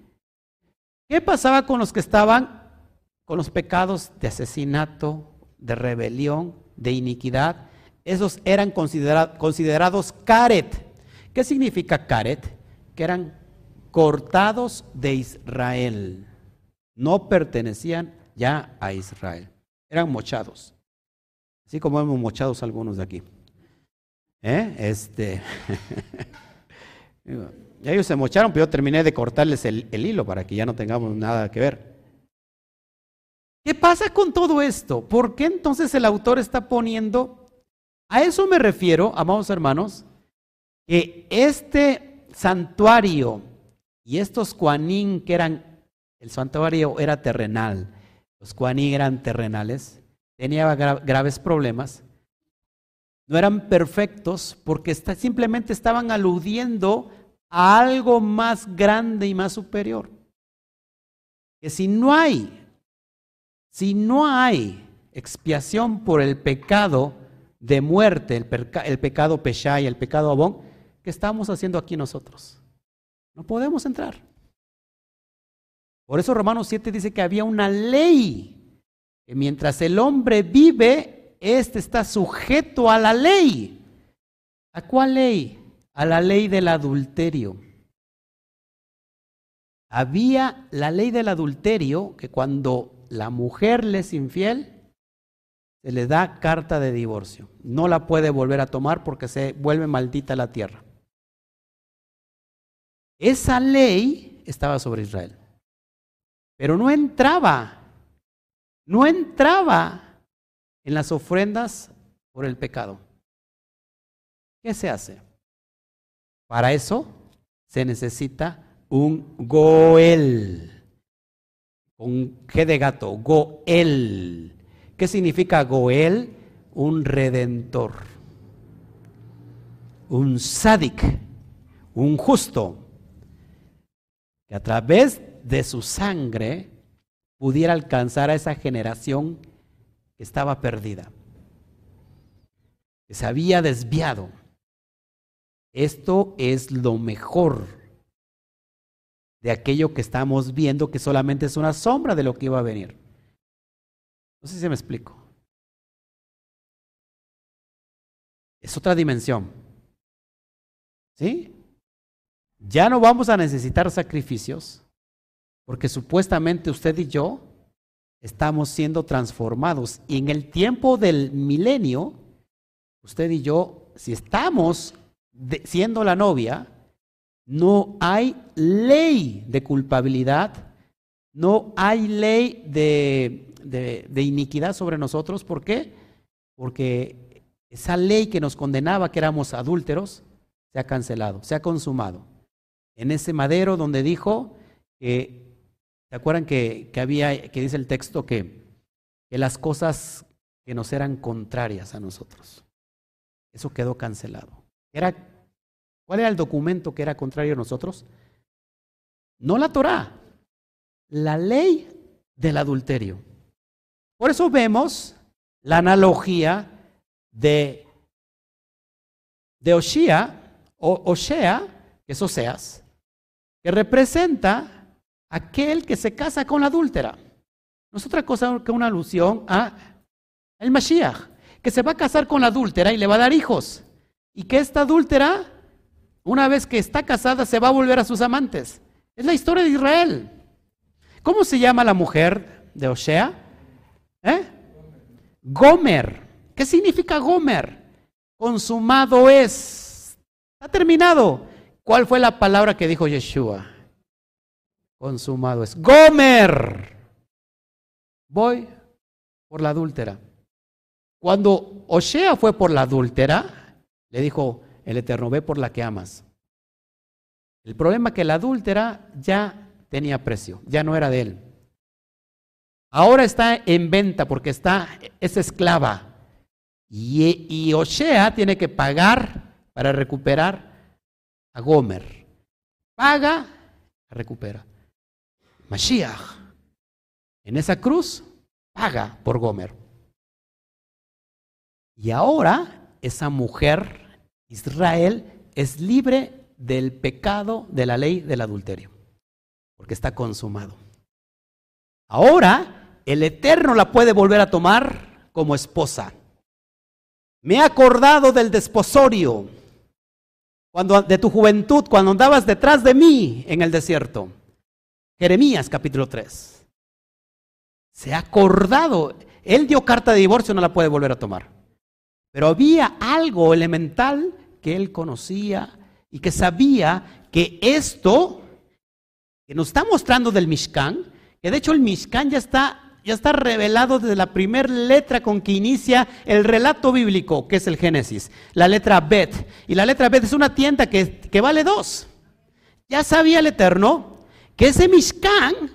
¿Qué pasaba con los que estaban con los pecados de asesinato, de rebelión, de iniquidad? Esos eran considerados caret. ¿Qué significa caret? Que eran cortados de Israel no pertenecían ya a Israel. Eran mochados. Así como hemos mochados algunos de aquí. ¿Eh? Este. ellos se mocharon, pero yo terminé de cortarles el, el hilo para que ya no tengamos nada que ver. ¿Qué pasa con todo esto? ¿Por qué entonces el autor está poniendo... A eso me refiero, amados hermanos, que este santuario y estos cuanín que eran el santuario era terrenal, los cuaní eran terrenales, tenía graves problemas, no eran perfectos porque simplemente estaban aludiendo a algo más grande y más superior. que si no hay, si no hay expiación por el pecado de muerte, el, el pecado y el pecado abón, ¿qué estamos haciendo aquí nosotros? No podemos entrar. Por eso Romanos 7 dice que había una ley, que mientras el hombre vive, éste está sujeto a la ley. ¿A cuál ley? A la ley del adulterio. Había la ley del adulterio que cuando la mujer le es infiel, se le da carta de divorcio. No la puede volver a tomar porque se vuelve maldita la tierra. Esa ley estaba sobre Israel. Pero no entraba, no entraba en las ofrendas por el pecado. ¿Qué se hace? Para eso se necesita un Goel. Un G de gato, Goel. ¿Qué significa Goel? Un redentor. Un sádic, un justo, que a través de su sangre pudiera alcanzar a esa generación estaba perdida, se había desviado. Esto es lo mejor de aquello que estamos viendo, que solamente es una sombra de lo que iba a venir. No sé si me explico. Es otra dimensión. ¿Sí? Ya no vamos a necesitar sacrificios porque supuestamente usted y yo estamos siendo transformados. Y en el tiempo del milenio, usted y yo, si estamos siendo la novia, no hay ley de culpabilidad, no hay ley de, de, iniquidad sobre nosotros. ¿Por qué? Porque esa ley que nos condenaba que éramos adúlteros se ha cancelado, se ha consumado. En ese madero donde dijo que ¿Se acuerdan que, había, que dice el texto que, que las cosas que nos eran contrarias a nosotros? Eso quedó cancelado. Era, ¿Cuál era el documento que era contrario a nosotros? No la Torah, la ley del adulterio. Por eso vemos la analogía de, de Oshia, o Oshea, que es Oseas, que representa aquel que se casa con la adúltera. No es otra cosa que una alusión a el Mashiach, que se va a casar con la adúltera y le va a dar hijos. Y que esta adúltera, una vez que está casada, se va a volver a sus amantes. Es la historia de Israel. ¿Cómo se llama la mujer de Osea? ¿Eh? Gomer. ¿Qué significa Gomer? Consumado es. Ha terminado. ¿Cuál fue la palabra que dijo Yeshua? Consumado es. Gomer. Voy por la adúltera. Cuando Osea fue por la adúltera, le dijo el Eterno, ve por la que amas. El problema es que la adúltera ya tenía precio, ya no era de él. Ahora está en venta porque está, es esclava. Y, y Osea tiene que pagar para recuperar a Gomer. Paga, recupera. Mashiach, en esa cruz, paga por Gomer. Y ahora esa mujer, Israel, es libre del pecado de la ley del adulterio, porque está consumado. Ahora el Eterno la puede volver a tomar como esposa. Me he acordado del desposorio cuando, de tu juventud, cuando andabas detrás de mí en el desierto. Jeremías capítulo 3. Se ha acordado, él dio carta de divorcio, no la puede volver a tomar. Pero había algo elemental que él conocía y que sabía que esto que nos está mostrando del Mishkan, que de hecho el Mishkan ya está, ya está revelado desde la primera letra con que inicia el relato bíblico, que es el Génesis, la letra Bet. Y la letra Bet es una tienda que, que vale dos. Ya sabía el Eterno que ese Mishkan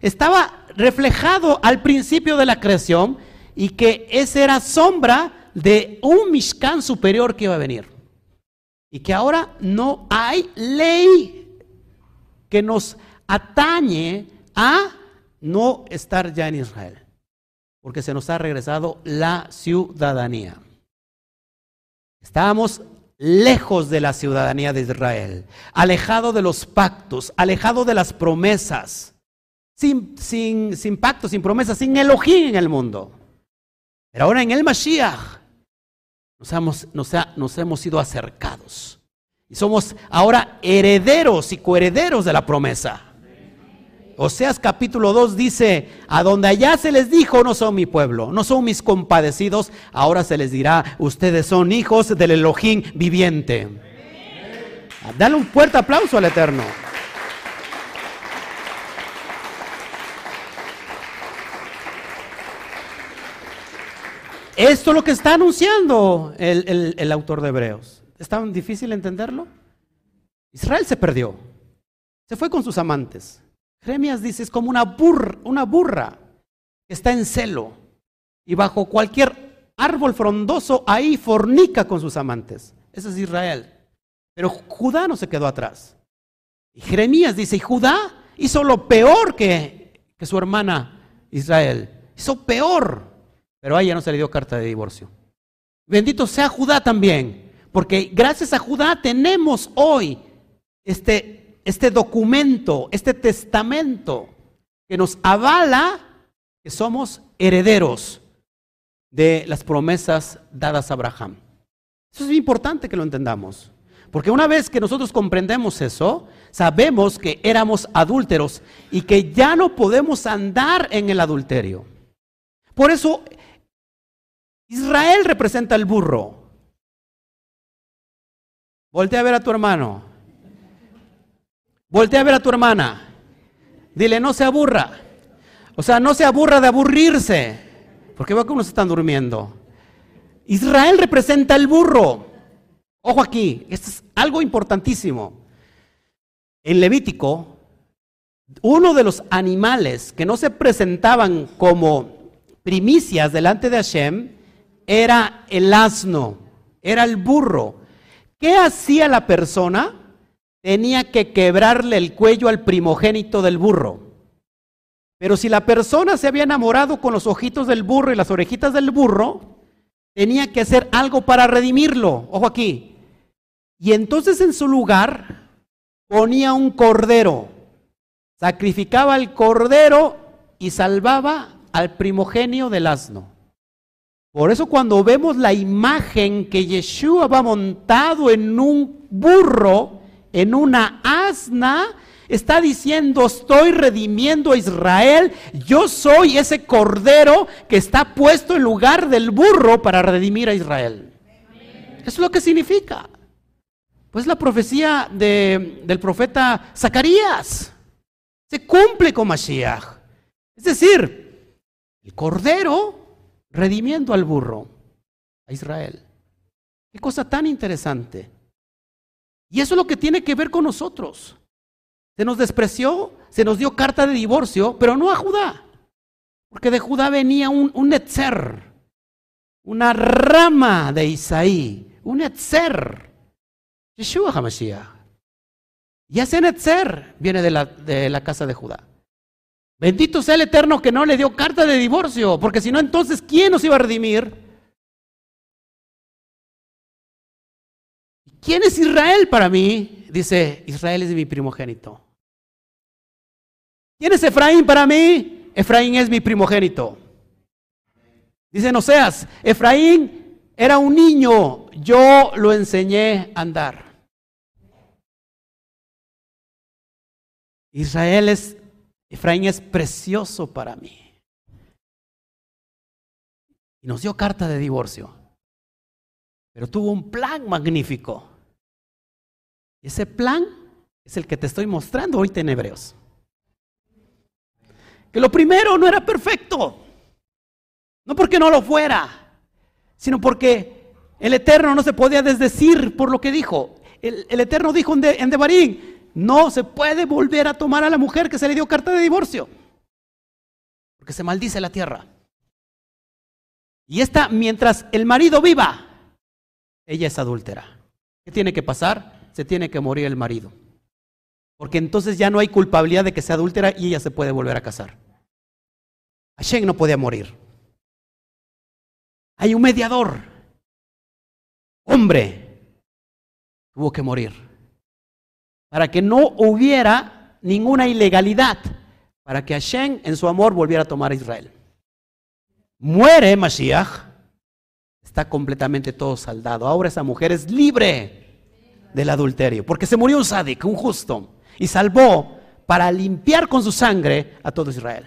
estaba reflejado al principio de la creación y que ese era sombra de un Mishkan superior que iba a venir. Y que ahora no hay ley que nos atañe a no estar ya en Israel, porque se nos ha regresado la ciudadanía. Estábamos lejos de la ciudadanía de Israel, alejado de los pactos, alejado de las promesas, sin, sin, sin pactos, sin promesas, sin Elohim en el mundo. Pero ahora en el Mashiach nos hemos, nos hemos sido acercados. Y somos ahora herederos y coherederos de la promesa. Oseas capítulo 2 dice, a donde allá se les dijo, no son mi pueblo, no son mis compadecidos, ahora se les dirá, ustedes son hijos del Elohim viviente. Dale un fuerte aplauso al Eterno. Esto es lo que está anunciando el, el autor de Hebreos. ¿Es tan difícil entenderlo? Israel se perdió, se fue con sus amantes. Jeremías dice, es como una burra, una burra que está en celo y bajo cualquier árbol frondoso ahí fornica con sus amantes. Ese es Israel. Pero Judá no se quedó atrás. Y Jeremías dice, y Judá hizo lo peor que, que su hermana Israel. Hizo peor. Pero a ella no se le dio carta de divorcio. Bendito sea Judá también. Porque gracias a Judá tenemos hoy este este documento, este testamento que nos avala que somos herederos de las promesas dadas a Abraham. Eso es muy importante que lo entendamos. Porque una vez que nosotros comprendemos eso, sabemos que éramos adúlteros y que ya no podemos andar en el adulterio. Por eso, Israel representa el burro. Voltea a ver a tu hermano. Voltea a ver a tu hermana. Dile, no se aburra. O sea, no se aburra de aburrirse. Porque veo que unos están durmiendo. Israel representa el burro. Ojo aquí, esto es algo importantísimo. En Levítico, uno de los animales que no se presentaban como primicias delante de Hashem era el asno, era el burro. ¿Qué hacía la persona? Tenía que quebrarle el cuello al primogénito del burro. Pero si la persona se había enamorado con los ojitos del burro y las orejitas del burro, tenía que hacer algo para redimirlo. Ojo aquí. Y entonces en su lugar ponía un cordero, sacrificaba el cordero y salvaba al primogenio del asno. Por eso cuando vemos la imagen que Yeshua va montado en un burro, en una asna, está diciendo, estoy redimiendo a Israel, yo soy ese cordero que está puesto en lugar del burro para redimir a Israel. Eso es lo que significa. Pues la profecía del profeta Zacarías se cumple con Mashiach. Es decir, el cordero redimiendo al burro, a Israel. Qué cosa tan interesante. Y eso es lo que tiene que ver con nosotros. Se nos despreció, se nos dio carta de divorcio, pero no a Judá. Porque de Judá venía un, un una rama de Isaí, un Etzer, Yeshua HaMashiach. Y ese Netzer viene de la, de la casa de Judá. Bendito sea el Eterno que no le dio carta de divorcio, porque si no, entonces, ¿quién nos iba a redimir? ¿Quién es Israel para mí? Dice, Israel es mi primogénito. ¿Quién es Efraín para mí? Efraín es mi primogénito. Dice no seas, Efraín era un niño, yo lo enseñé a andar. Israel es, Efraín es precioso para mí. Y nos dio carta de divorcio. Pero tuvo un plan magnífico. Ese plan es el que te estoy mostrando hoy en Hebreos. Que lo primero no era perfecto. No porque no lo fuera, sino porque el Eterno no se podía desdecir por lo que dijo. El, Eterno dijo en, en Devarín, no se puede volver a tomar a la mujer que se le dio carta de divorcio. Porque se maldice la tierra. Y esta, mientras el marido viva, ella es adúltera. ¿Qué tiene que pasar? Se tiene que morir el marido. Porque entonces ya no hay culpabilidad de que sea adúltera y ella se puede volver a casar. Hashem no podía morir. Hay un mediador. Hombre. Tuvo que morir. Para que no hubiera ninguna ilegalidad. Para que Hashem en su amor volviera a tomar a Israel. Muere Mashiach. Está completamente todo saldado. Ahora esa mujer es libre del adulterio. Porque se murió un sádico, un justo. Y salvó para limpiar con su sangre a todo Israel.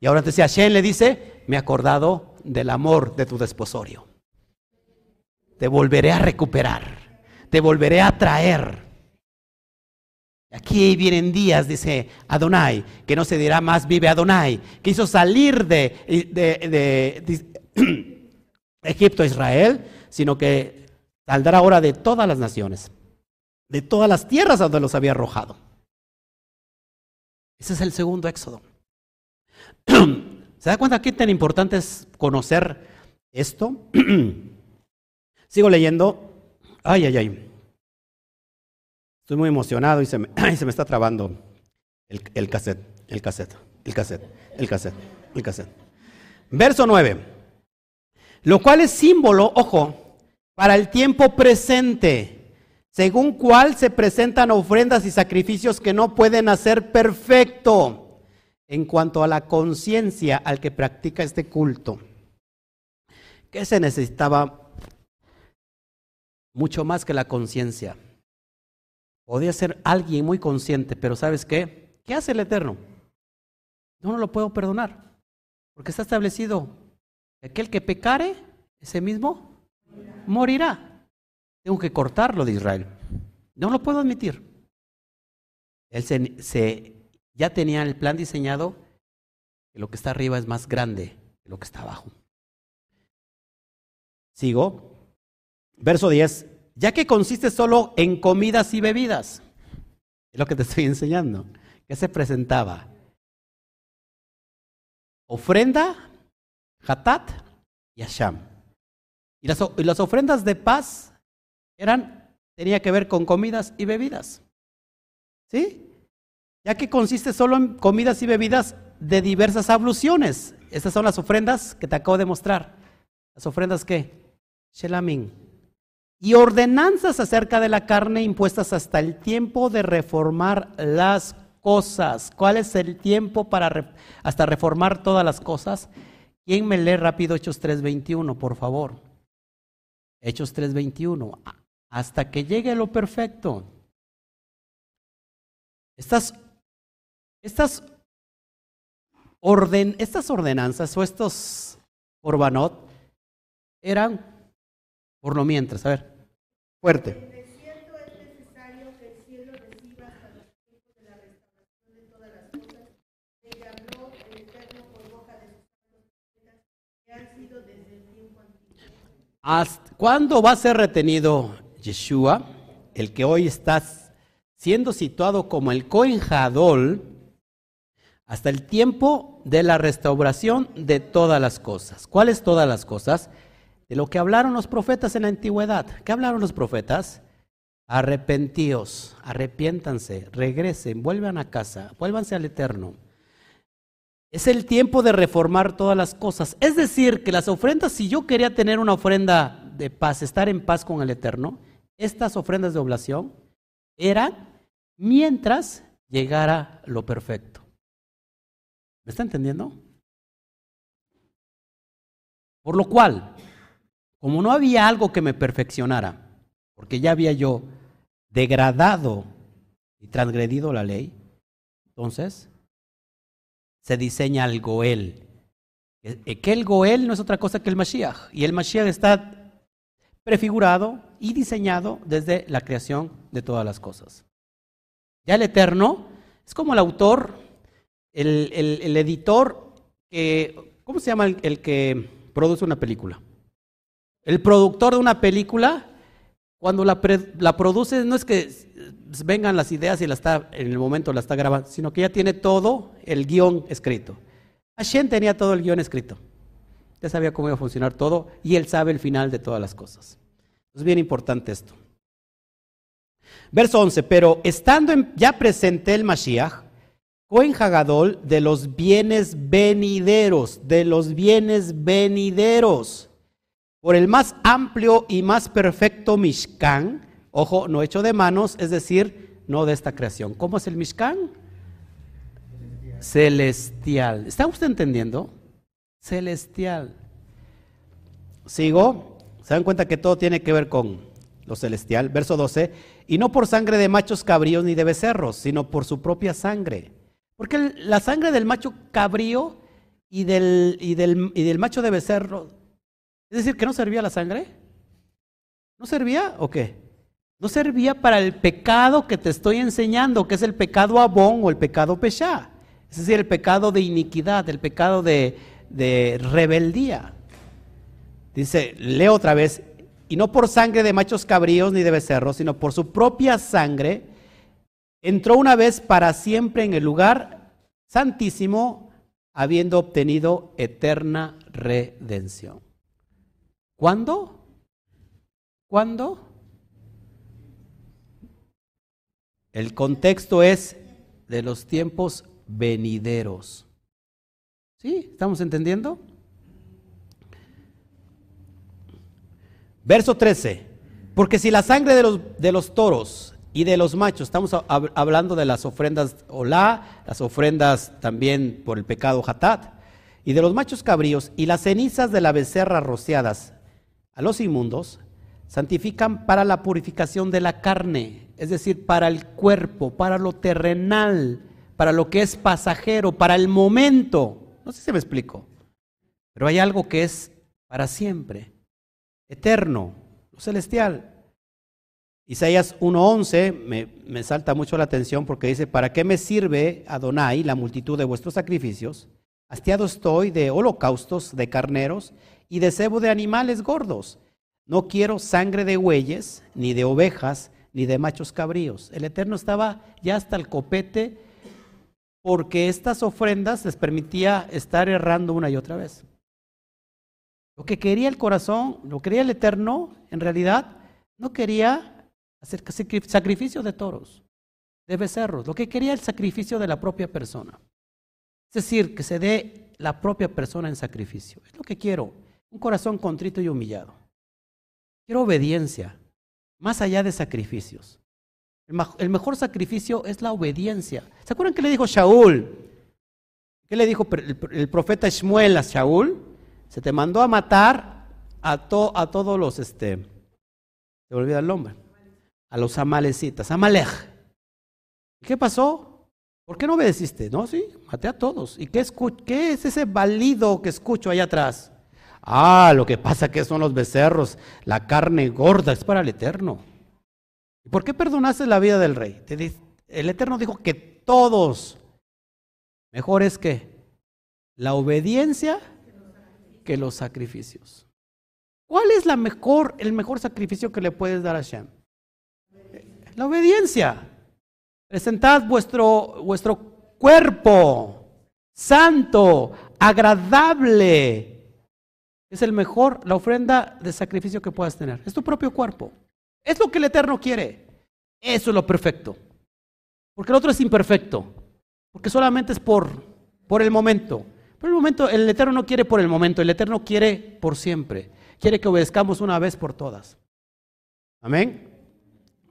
Y ahora entonces Hashem le dice, me he acordado del amor de tu desposorio. Te volveré a recuperar, te volveré a traer. Aquí vienen días, dice Adonai, que no se dirá más vive Adonai, que hizo salir de, de Egipto a Israel, sino que saldrá ahora de todas las naciones, de todas las tierras donde los había arrojado. Ese es el segundo éxodo. ¿Se da cuenta qué tan importante es conocer esto? Sigo leyendo. Ay, ay, ay. Estoy muy emocionado y se me, se me está trabando el, el cassette, el cassette, el cassette, el cassette, el cassette. Verso 9. Lo cual es símbolo, ojo, para el tiempo presente, según cual se presentan ofrendas y sacrificios que no pueden hacer perfecto en cuanto a la conciencia al que practica este culto. ¿Qué se necesitaba? Mucho más que la conciencia. Podía ser alguien muy consciente, pero ¿sabes qué? ¿Qué hace el Eterno? Yo no lo puedo perdonar, porque está establecido aquel que pecare, ese mismo morirá. Tengo que cortarlo de Israel. No lo puedo admitir. Él se, ya tenían el plan diseñado que lo que está arriba es más grande que lo que está abajo. Sigo. Verso 10. Ya que consiste solo en comidas y bebidas. Es lo que te estoy enseñando. ¿Qué se presentaba? Ofrenda, hatat y asham. Y las, y las ofrendas de paz eran, tenía que ver con comidas y bebidas. ¿Sí? ya que consiste solo en comidas y bebidas de diversas abluciones. Estas son las ofrendas que te acabo de mostrar. ¿Las ofrendas qué? Shelamín. Y ordenanzas acerca de la carne impuestas hasta el tiempo de reformar las cosas. ¿Cuál es el tiempo para hasta reformar todas las cosas? ¿Quién me lee rápido Hechos 3.21, por favor? Hechos 3.21. Hasta que llegue lo perfecto. Estas estas, orden, estas ordenanzas o estos orbanot eran por lo mientras. A ver, fuerte. ¿Cuándo va a ser retenido Yeshua, el que hoy está siendo situado como el Cohen hasta el tiempo de la restauración de todas las cosas. ¿Cuáles todas las cosas? De lo que hablaron los profetas en la antigüedad. ¿Qué hablaron los profetas? Arrepentíos, arrepiéntanse, regresen, vuelvan a casa, vuélvanse al Eterno. Es el tiempo de reformar todas las cosas. Es decir, que las ofrendas, si yo quería tener una ofrenda de paz, estar en paz con el Eterno, estas ofrendas de oblación eran mientras llegara lo perfecto. ¿Me está entendiendo? Por lo cual, como no había algo que me perfeccionara, porque ya había yo degradado y transgredido la ley, entonces se diseña el Goel. Que el Goel no es otra cosa que el Mashiach. Y el Mashiach está prefigurado y diseñado desde la creación de todas las cosas. Ya el Eterno es como el autor el, editor, ¿cómo se llama el, que produce una película? El productor de una película, cuando la, la, produce, no es que vengan las ideas y la está, en el momento la está grabando, sino que ya tiene todo el guion escrito. Hashem tenía todo el guion escrito. Ya sabía cómo iba a funcionar todo y él sabe el final de todas las cosas. Es bien importante esto. Verso 11, pero estando ya presente el Mashiach, Cohen Hagadol de los bienes venideros, de los bienes venideros, por el más amplio y más perfecto Mishkan, ojo, no hecho de manos, es decir, no de esta creación. ¿Cómo es el Mishkan? Celestial. ¿Está usted entendiendo? Celestial. Sigo. Se dan cuenta que todo tiene que ver con lo celestial. Verso 12. Y no por sangre de machos cabríos ni de becerros, sino por su propia sangre. Porque la sangre del macho cabrío y del, y del, y del macho de becerro, es decir, que no servía la sangre. ¿No servía o qué? No servía para el pecado que te estoy enseñando, que es el pecado abón o el pecado peshá. Es decir, el pecado de iniquidad, el pecado de, de rebeldía. Dice, leo otra vez, y no por sangre de machos cabríos ni de becerros, sino por su propia sangre, entró una vez para siempre en el lugar santísimo, habiendo obtenido eterna redención. ¿Cuándo? ¿Cuándo? El contexto es de los tiempos venideros. ¿Sí? ¿Estamos entendiendo? Verso 13. Porque si la sangre de los, toros y de los machos, estamos hablando de las ofrendas olá, las ofrendas también por el pecado hatat, y de los machos cabríos y las cenizas de la becerra rociadas a los inmundos, santifican para la purificación de la carne, es decir, para el cuerpo, para lo terrenal, para lo que es pasajero, para el momento. No sé si me explico, pero hay algo que es para siempre, eterno, celestial. Isaías 1.11 me, me salta mucho la atención porque dice, ¿para qué me sirve, Adonai, la multitud de vuestros sacrificios? Hastiado estoy de holocaustos, de carneros y de cebo de animales gordos. No quiero sangre de bueyes, ni de ovejas, ni de machos cabríos. El Eterno estaba ya hasta el copete porque estas ofrendas les permitía estar errando una y otra vez. Lo que quería el corazón, lo que quería el Eterno, en realidad, no quería hacer sacrificio de toros, de becerros, lo que quería el sacrificio de la propia persona. Es decir, que se dé la propia persona en sacrificio. Es lo que quiero, un corazón contrito y humillado. Quiero obediencia, más allá de sacrificios. El mejor sacrificio es la obediencia. ¿Se acuerdan qué le dijo Shaul? ¿Qué le dijo el profeta Shmuel a Shaul? Se te mandó a matar a, a todos los, este, se olvida el nombre, a los amalecitas, Amalej. ¿Qué pasó? ¿Por qué no obedeciste? No, sí, maté a todos. ¿Y qué, qué es ese balido que escucho allá atrás? Ah, lo que pasa que son los becerros, la carne gorda, es para el Eterno. ¿Y por qué perdonaste la vida del rey? El Eterno dijo que todos, mejor es que la obediencia que los sacrificios. ¿Cuál es la mejor, el mejor sacrificio que le puedes dar a Shem? La obediencia. Presentad vuestro, vuestro cuerpo santo, agradable. Es el mejor, la ofrenda de sacrificio que puedas tener. Es tu propio cuerpo. Es lo que el Eterno quiere. Eso es lo perfecto. Porque el otro es imperfecto. Porque solamente es por, por el momento. Por el momento, el Eterno no quiere por el momento, el Eterno quiere por siempre. Quiere que obedezcamos una vez por todas. Amén.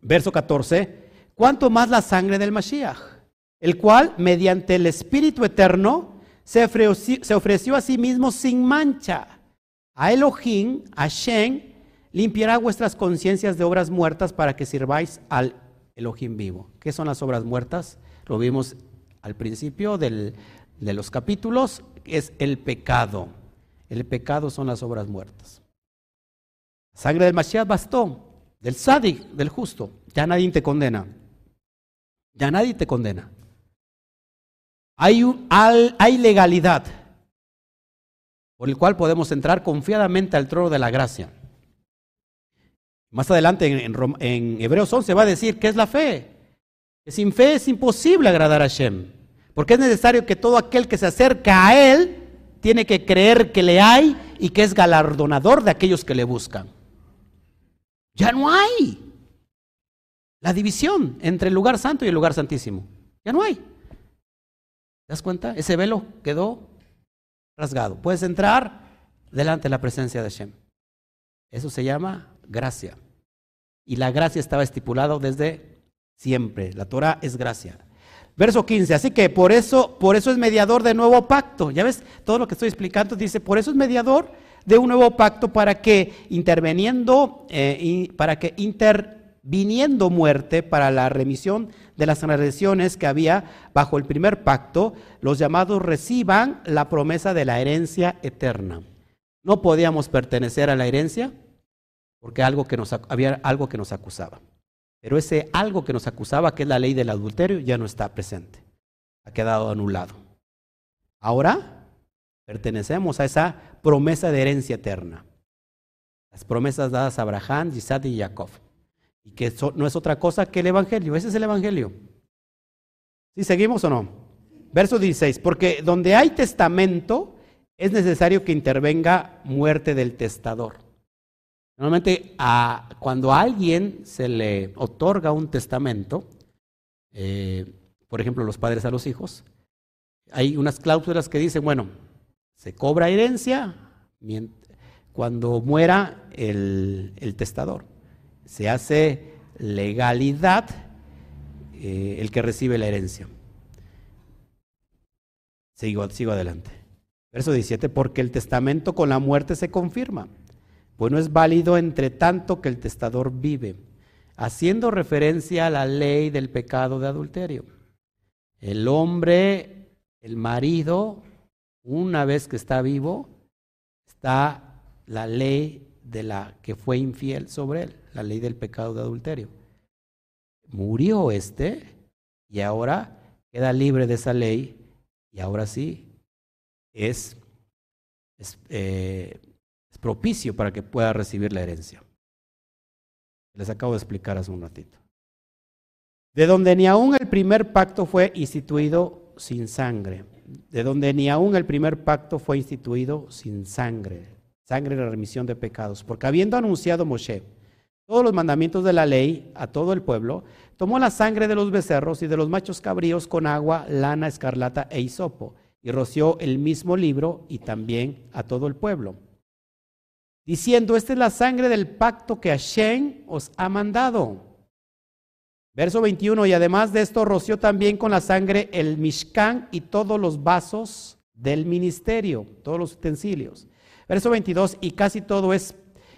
Verso 14. ¿Cuánto más la sangre del Mashiach? El cual, mediante el Espíritu Eterno, se ofreció, a sí mismo sin mancha. A Elohim, a Shem, limpiará vuestras conciencias de obras muertas para que sirváis al Elohim vivo. ¿Qué son las obras muertas? Lo vimos al principio de los capítulos, es el pecado. El pecado son las obras muertas. Sangre del Mashiach bastó, del sádic, del justo. Ya nadie te condena. Ya nadie te condena. Hay, hay legalidad por el cual podemos entrar confiadamente al trono de la gracia. Más adelante en, Hebreos 11 va a decir que es la fe. Que sin fe es imposible agradar a Shem. Porque es necesario que todo aquel que se acerca a Él tiene que creer que le hay y que es galardonador de aquellos que le buscan. Ya no hay la división entre el lugar santo y el lugar santísimo. Ya no hay. ¿Te das cuenta? Ese velo quedó rasgado. Puedes entrar delante de la presencia de Hashem. Eso se llama gracia. Y la gracia estaba estipulado desde siempre. La Torah es gracia. Verso 15, así que por eso, por eso es mediador de nuevo pacto. Ya ves, todo lo que estoy explicando dice, por eso es mediador de un nuevo pacto para que interviniendo, eh, para que interviniendo muerte para la remisión de las transgresiones que había bajo el primer pacto, los llamados reciban la promesa de la herencia eterna. No podíamos pertenecer a la herencia porque algo que nos, había algo que nos acusaba. Pero ese algo que nos acusaba, que es la ley del adulterio, ya no está presente. Ha quedado anulado. Ahora pertenecemos a esa promesa de herencia eterna. Las promesas dadas a Abraham, Isaac y Jacob. Y que no es otra cosa que el Evangelio. Ese es el Evangelio. ¿Sí seguimos o no? Verso 16. Porque donde hay testamento, es necesario que intervenga muerte del testador. Normalmente cuando a alguien se le otorga un testamento, eh, por ejemplo los padres a los hijos, hay unas cláusulas que dicen, bueno, se cobra herencia cuando muera el, testador. Se hace legalidad eh, el que recibe la herencia. Sigo, sigo adelante. Verso 17, porque el testamento con la muerte se confirma pues no es válido entre tanto que el testador vive, haciendo referencia a la ley del pecado de adulterio. El hombre, el marido, una vez que está vivo, está la ley de la que fue infiel sobre él, la ley del pecado de adulterio. Murió este y ahora queda libre de esa ley y ahora sí es, eh, propicio para que pueda recibir la herencia. Les acabo de explicar hace un ratito. De donde ni aún el primer pacto fue instituido sin sangre. De donde ni aún el primer pacto fue instituido sin sangre. Sangre de la remisión de pecados. Porque habiendo anunciado Moshe todos los mandamientos de la ley a todo el pueblo, tomó la sangre de los becerros y de los machos cabríos con agua, lana, escarlata e hisopo, y roció el mismo libro y también a todo el pueblo diciendo, esta es la sangre del pacto que Hashem os ha mandado. Verso 21, y además de esto roció también con la sangre el Mishkan y todos los vasos del ministerio, todos los utensilios. Verso 22, y casi todo es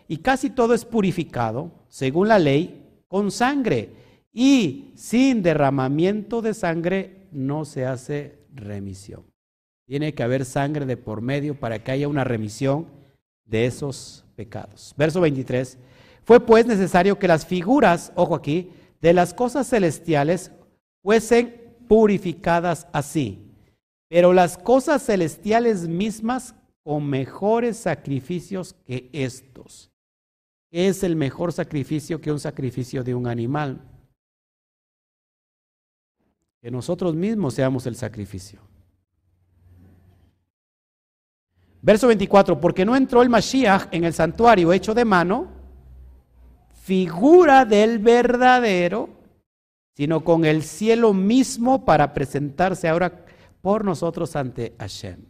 y casi todo es purificado, según la ley, con sangre, y sin derramamiento de sangre no se hace remisión. Tiene que haber sangre de por medio para que haya una remisión de esos pecados. Verso 23. Fue pues necesario que las figuras, ojo aquí, de las cosas celestiales fuesen purificadas así, pero las cosas celestiales mismas con mejores sacrificios que estos. es el mejor sacrificio que un sacrificio de un animal? Que nosotros mismos seamos el sacrificio. Verso 24, porque no entró el Mashiach en el santuario hecho de mano, figura del verdadero, sino con el cielo mismo para presentarse ahora por nosotros ante Hashem.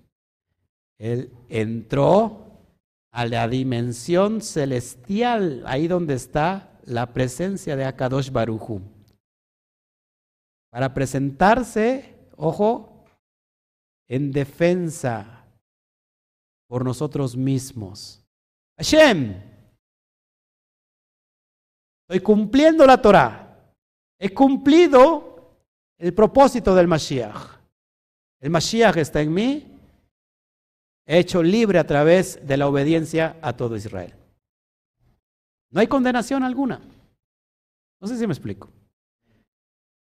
Él entró a la dimensión celestial, ahí donde está la presencia de Akadosh Baruchu. Para presentarse, ojo, en defensa por nosotros mismos. Hashem, estoy cumpliendo la Torah. He cumplido el propósito del Mashiach. El Mashiach está en mí. He hecho libre a través de la obediencia a todo Israel. No hay condenación alguna. No sé si me explico.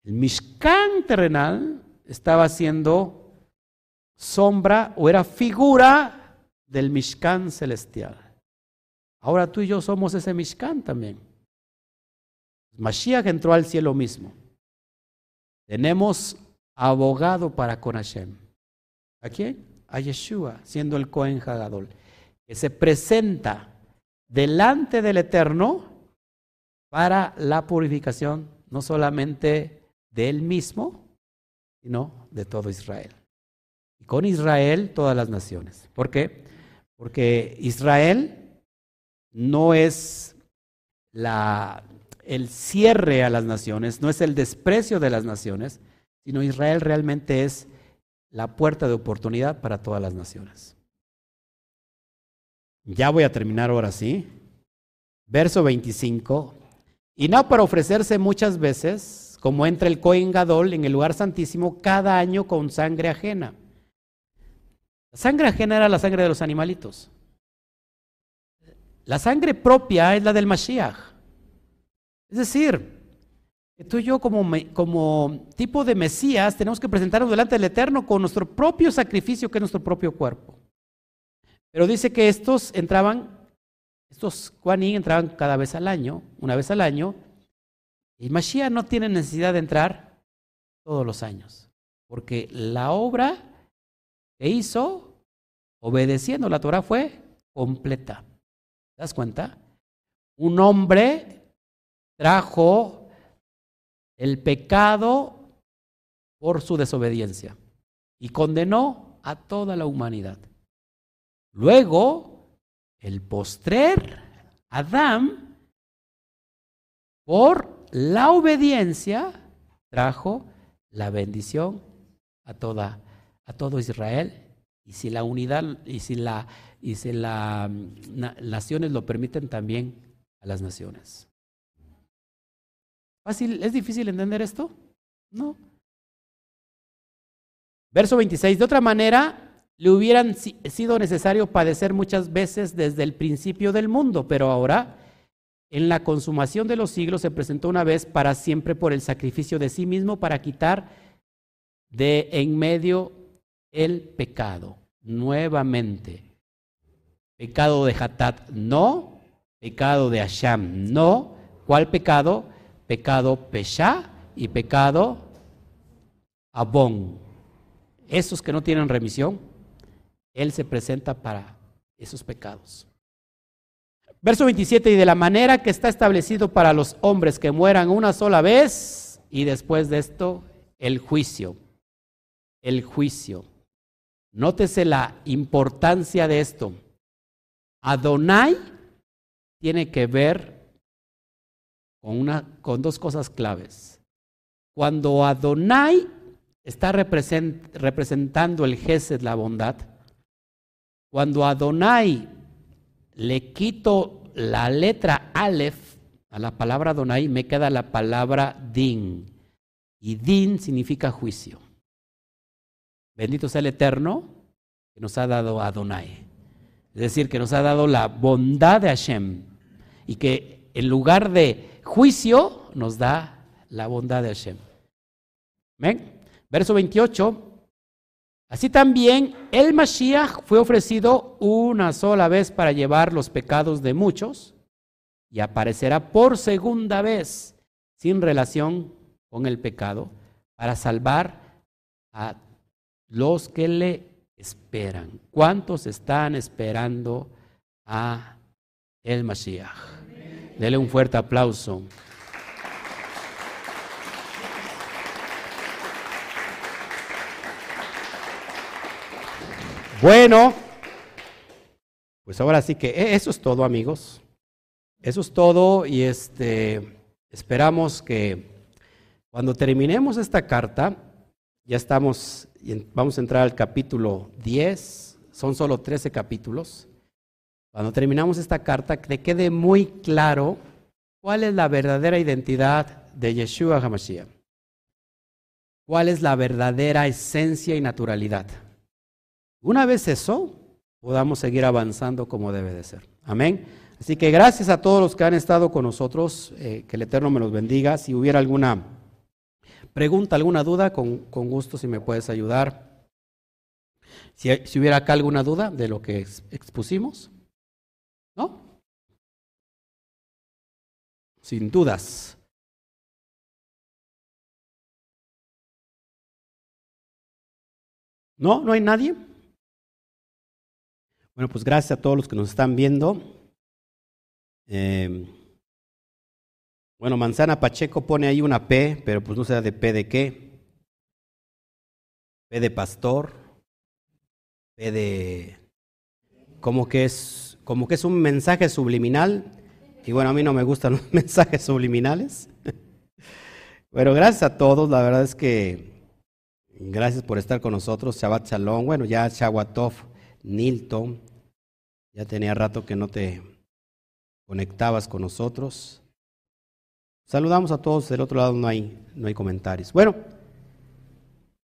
El Mishkan terrenal estaba siendo sombra o era figura del Mishkan celestial. Ahora tú y yo somos ese Mishkan también. Mashiach entró al cielo mismo. Tenemos abogado para con Hashem. ¿A quién? A Yeshua, siendo el Cohen Hagadol, que se presenta delante del Eterno para la purificación no solamente de él mismo, sino de todo Israel. y con Israel todas las naciones. ¿Por qué? Porque Israel no es la, el cierre a las naciones, no es el desprecio de las naciones, sino Israel realmente es la puerta de oportunidad para todas las naciones. Ya voy a terminar ahora sí. Verso 25. Y no para ofrecerse muchas veces, como entra el Cohen Gadol en el lugar santísimo cada año con sangre ajena. La sangre ajena era la sangre de los animalitos. La sangre propia es la del Mashiach. Es decir, que tú y yo como, como tipo de Mesías tenemos que presentarnos delante del Eterno con nuestro propio sacrificio que es nuestro propio cuerpo. Pero dice que estos entraban, estos Kuaní entraban cada vez al año, una vez al año, y Mashiach no tiene necesidad de entrar todos los años, porque la obra que hizo, obedeciendo la Torah, fue completa. ¿Te das cuenta? Un hombre trajo el pecado por su desobediencia y condenó a toda la humanidad. Luego, el postrer, Adán, por la obediencia, trajo la bendición a toda a todo Israel. Y si la unidad y si la y si las naciones lo permiten también a las naciones. ¿Fácil? ¿Es difícil entender esto? No. Verso 26. De otra manera, le hubieran sido necesario padecer muchas veces desde el principio del mundo, pero ahora, en la consumación de los siglos, se presentó una vez para siempre por el sacrificio de sí mismo para quitar de en medio el pecado. Nuevamente, pecado de Hatat no, pecado de Asham no. ¿Cuál pecado? Pecado Pesha y pecado Abón. Esos que no tienen remisión él se presenta para esos pecados. Verso 27, y de la manera que está establecido para los hombres que mueran una sola vez, y después de esto, el juicio. El juicio. Nótese la importancia de esto. Adonai tiene que ver con, una, con dos cosas claves. Cuando Adonai está representando el Gesed, la bondad, cuando Adonai le quito la letra Aleph a la palabra Adonai, me queda la palabra Din. Y Din significa juicio. Bendito sea el Eterno que nos ha dado Adonai. Es decir, que nos ha dado la bondad de Hashem. Y que en lugar de juicio nos da la bondad de Hashem. ¿Ven? Verso 28. Así también el Mashiach fue ofrecido una sola vez para llevar los pecados de muchos y aparecerá por segunda vez sin relación con el pecado para salvar a los que le esperan. ¿Cuántos están esperando a el Mashiach? Dele un fuerte aplauso. Bueno, pues ahora sí que e, eso es todo, amigos. Eso es todo y este esperamos que cuando terminemos esta carta, ya estamos vamos a entrar al capítulo 10, son solo 13 capítulos. Cuando terminamos esta carta, que quede muy claro cuál es la verdadera identidad de Yeshua HaMashiach. ¿Cuál es la verdadera esencia y naturalidad? Una vez eso, podamos seguir avanzando como debe de ser. Amén. Así que gracias a todos los que han estado con nosotros, eh, que el Eterno me los bendiga. Si hubiera alguna pregunta, alguna duda, con, gusto si me puedes ayudar. Si, si, hubiera acá alguna duda de lo que expusimos, ¿no? Sin dudas. ¿No? ¿No hay nadie? Bueno, pues gracias a todos los que nos están viendo. Em, bueno, Manzana Pacheco pone ahí una P, pero pues no sé de P de qué. P de pastor. de como que es como que es un mensaje subliminal y bueno, a mí no me gustan los mensajes subliminales. Bueno, gracias a todos, la verdad es que gracias por estar con nosotros, Shabbat Shalom, bueno, ya Shawatov, Nilton, ya tenía rato que no te conectabas con nosotros. Saludamos a todos, del otro lado no hay, no hay comentarios. Bueno,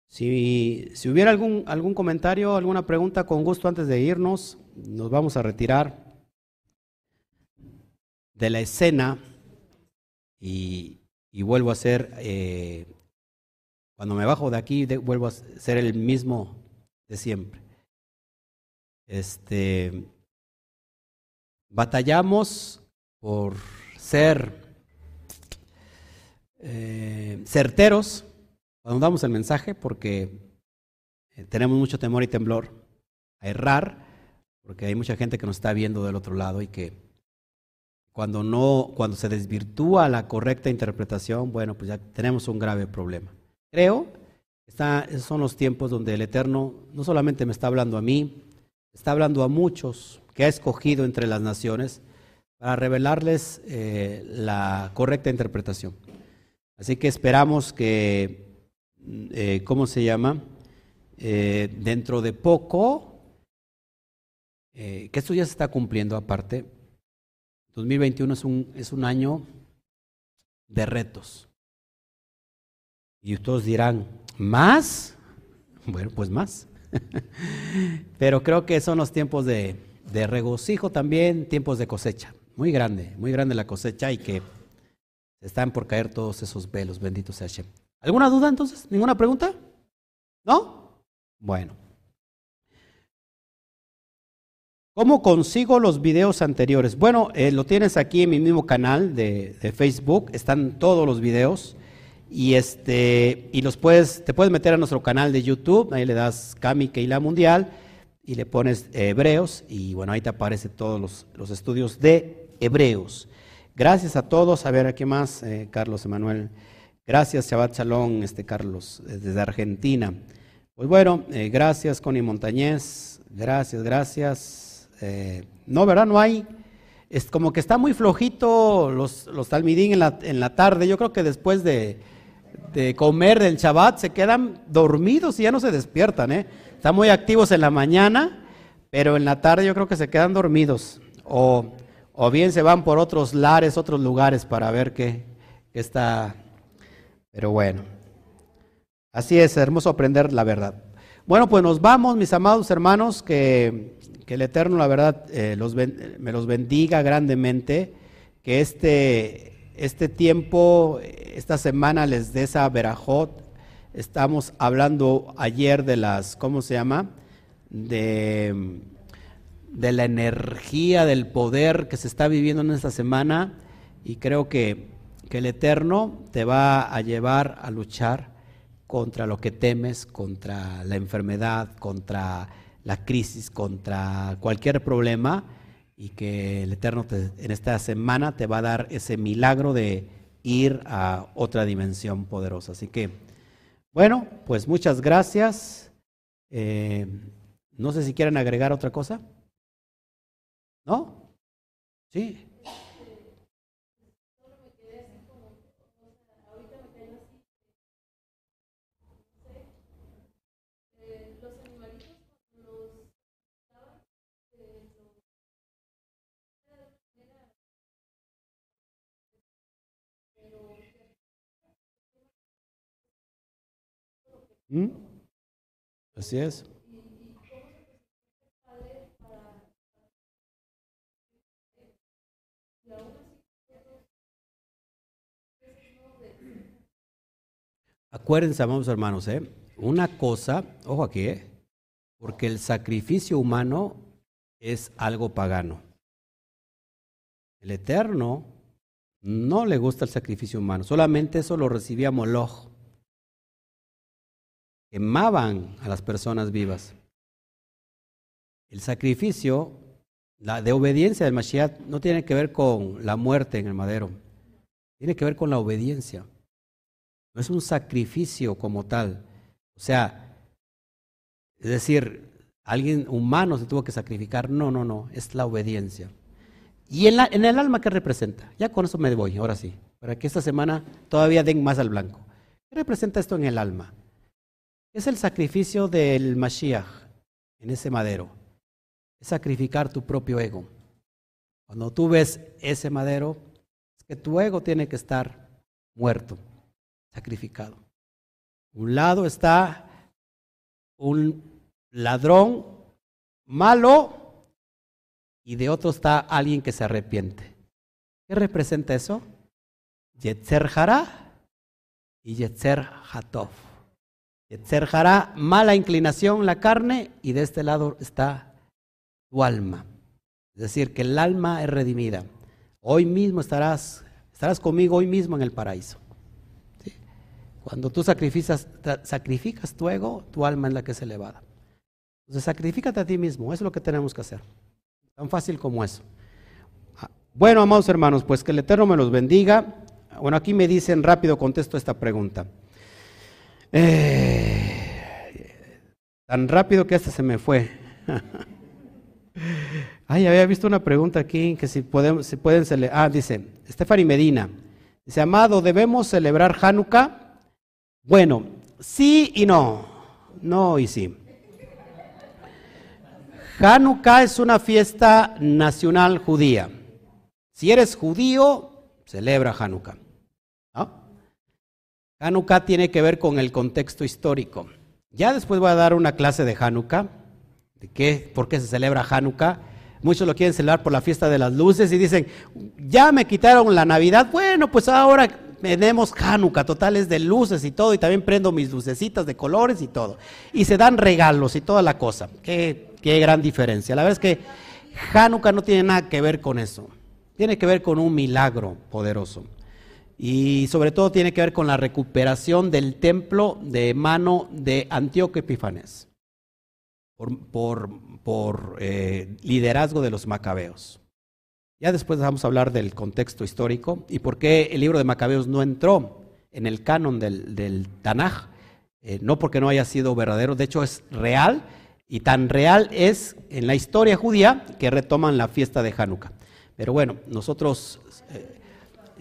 si, si hubiera algún, algún comentario, alguna pregunta, con gusto antes de irnos, nos vamos a retirar de la escena y, vuelvo a ser, eh, cuando me bajo de aquí, vuelvo a ser el mismo de siempre. Este, batallamos por ser eh, certeros cuando damos el mensaje porque eh, tenemos mucho temor y temblor a errar, porque hay mucha gente que nos está viendo del otro lado y que cuando no, cuando se desvirtúa la correcta interpretación, bueno, pues ya tenemos un grave problema. Creo que esos son los tiempos donde el Eterno no solamente me está hablando a mí, está hablando a muchos que ha escogido entre las naciones para revelarles eh, la correcta interpretación. Así que esperamos que eh, ¿cómo se llama? Eh, dentro de poco, eh, que esto ya se está cumpliendo aparte, 2021 es un, es un año de retos. Y todos dirán, ¿más? Bueno, pues más. Pero creo que son los tiempos de, de regocijo también, tiempos de cosecha. Muy grande, muy grande la cosecha y que están por caer todos esos velos, bendito sea Hashem. ¿Alguna duda entonces? ¿Ninguna pregunta? ¿No? Bueno. ¿Cómo consigo los videos anteriores? Bueno, eh, lo tienes aquí en mi mismo canal de, Facebook, están todos los videos y este y los puedes te puedes meter a nuestro canal de YouTube, ahí le das Kami Keila Mundial y le pones Hebreos y bueno, ahí te aparecen todos los, los estudios de Hebreos. Gracias a todos, a ver aquí más, eh, Carlos Emanuel. Gracias, Shabbat Shalom, este Carlos, eh, desde Argentina. Pues bueno, eh, gracias, Connie Montañez. Gracias, gracias. No, ¿verdad? No hay. Es como que está muy flojito los, los talmidín en la, en la tarde. Yo creo que después de, de comer del Shabbat se quedan dormidos y ya no se despiertan. ¿eh? Están muy activos en la mañana, pero en la tarde yo creo que se quedan dormidos. O, o bien se van por otros lares, otros lugares para ver qué, está pero bueno, así es, hermoso aprender la verdad. Bueno, pues nos vamos, mis amados hermanos, que, el Eterno, la verdad, eh, me los bendiga grandemente, que este, este tiempo, esta semana les dé esa verajot. Estamos hablando ayer de las, ¿cómo se llama? De, de la energía, del poder que se está viviendo en esta semana y creo que que el Eterno te va a llevar a luchar contra lo que temes, contra la enfermedad, contra la crisis, contra cualquier problema y que el Eterno en esta semana te va a dar ese milagro de ir a otra dimensión poderosa. Así que, bueno, pues muchas gracias. Eh, no sé si quieren agregar otra cosa. ¿No? Sí. ¿Mm? Así es. Acuérdense, amados hermanos, ¿eh? una cosa, ojo aquí, ¿eh? porque el sacrificio humano es algo pagano. El Eterno no le gusta el sacrificio humano, solamente eso lo recibía Moloch quemaban a las personas vivas. El sacrificio, la de obediencia del Mashiach, no tiene que ver con la muerte en el madero, tiene que ver con la obediencia. No es un sacrificio como tal. O sea, es decir, alguien humano se tuvo que sacrificar. No, no, no, es la obediencia. ¿Y en, el alma qué representa? Ya con eso me voy, ahora sí, para que esta semana todavía den más al blanco. ¿Qué representa esto en el alma? Es el sacrificio del Mashiach en ese madero. Es sacrificar tu propio ego. Cuando tú ves ese madero, es que tu ego tiene que estar muerto, sacrificado. Un lado está un ladrón malo y de otro está alguien que se arrepiente. ¿Qué representa eso? Yetzer Hara y Yetzer Hatov. Yetzer Hara, mala inclinación, la carne, y de este lado está tu alma. Es decir, que el alma es redimida. Hoy mismo estarás, estarás conmigo hoy mismo en el paraíso. Cuando tú sacrificas, sacrificas tu ego, tu alma es la que es elevada. Entonces, sacrifícate a ti mismo, es lo que tenemos que hacer. Tan fácil como eso. Ah, bueno, amados hermanos, pues que el Eterno me los bendiga. Bueno, aquí me dicen rápido, contesto esta pregunta. Eh, tan rápido que hasta se me fue. Ay, había visto una pregunta aquí que si, podemos, si pueden celebrar. Ah, dice, Stephanie Medina. Dice, amado, ¿debemos celebrar Hanukkah? Bueno, sí y no. No y sí. Hanukkah es una fiesta nacional judía. Si eres judío, celebra Hanukkah. Hanukkah tiene que ver con el contexto histórico. Ya después voy a dar una clase de Hanukkah, de qué, por qué se celebra Hanukkah. Muchos lo quieren celebrar por la fiesta de las luces y dicen, ya me quitaron la Navidad, bueno, pues ahora tenemos Hanukkah, totales de luces y todo, y también prendo mis lucecitas de colores y todo. Y se dan regalos y toda la cosa. Qué, qué gran diferencia. La verdad es que Hanukkah no tiene nada que ver con eso. Tiene que ver con un milagro poderoso. Y sobre todo tiene que ver con la recuperación del templo de mano de Antíoco Epifanes por, por, eh, liderazgo de los macabeos. Ya después vamos a hablar del contexto histórico y por qué el libro de Macabeos no entró en el canon del, Tanaj. Eh, no porque no haya sido verdadero, de hecho es real y tan real es en la historia judía que retoman la fiesta de Hanukkah. Pero bueno, nosotros eh,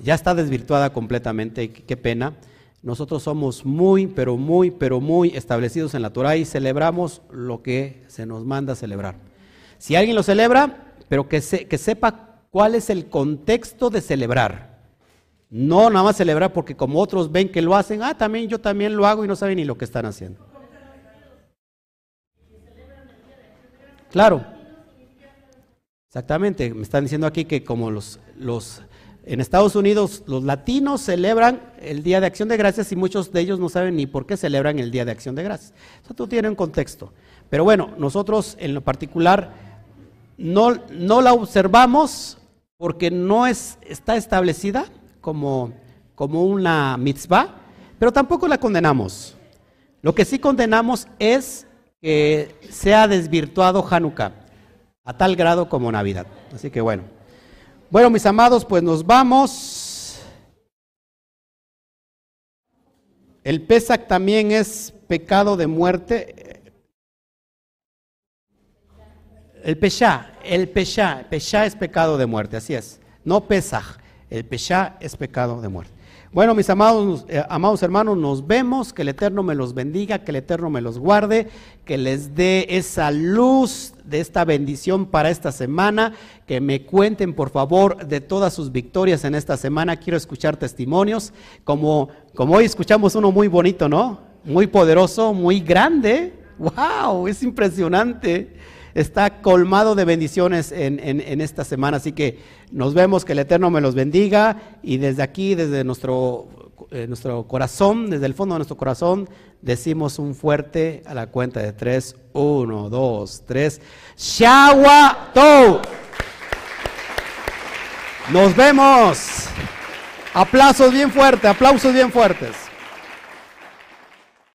ya está desvirtuada completamente, qué pena. Nosotros somos muy, pero muy, pero muy establecidos en la Torah y celebramos lo que se nos manda celebrar. Si alguien lo celebra, pero que, que sepa cuál es el contexto de celebrar. No nada más celebrar porque como otros ven que lo hacen, ah, también yo también lo hago y no saben ni lo que están haciendo. Claro. Exactamente, me están diciendo aquí que como los, los en Estados Unidos los latinos celebran el Día de Acción de Gracias y muchos de ellos no saben ni por qué celebran el Día de Acción de Gracias. Eso tiene un contexto. Pero bueno, nosotros en lo particular no, no la observamos porque no es, está establecida como, como una mitzvah, pero tampoco la condenamos. Lo que sí condenamos es que sea desvirtuado Hanukkah a tal grado como Navidad. Así que bueno. Bueno, mis amados, pues nos vamos. El Pesach también es pecado de muerte. El Pesha, el Pesha, Pesha es pecado de muerte, así es. No Pesach, el Pesha es pecado de muerte. Bueno, mis amados, eh, amados hermanos, nos vemos, que el Eterno me los bendiga, que el Eterno me los guarde, que les dé esa luz de esta bendición para esta semana, que me cuenten por favor de todas sus victorias en esta semana. Quiero escuchar testimonios, como, como hoy escuchamos uno muy bonito, ¿no? Muy poderoso, muy grande. ¡Wow! Es impresionante está colmado de bendiciones en, esta semana. Así que nos vemos, que el Eterno me los bendiga y desde aquí, desde nuestro, eh, nuestro corazón, desde el fondo de nuestro corazón, decimos un fuerte a la cuenta de tres. Uno, dos, tres. Shawato. Nos vemos. Aplausos bien fuertes, aplausos bien fuertes.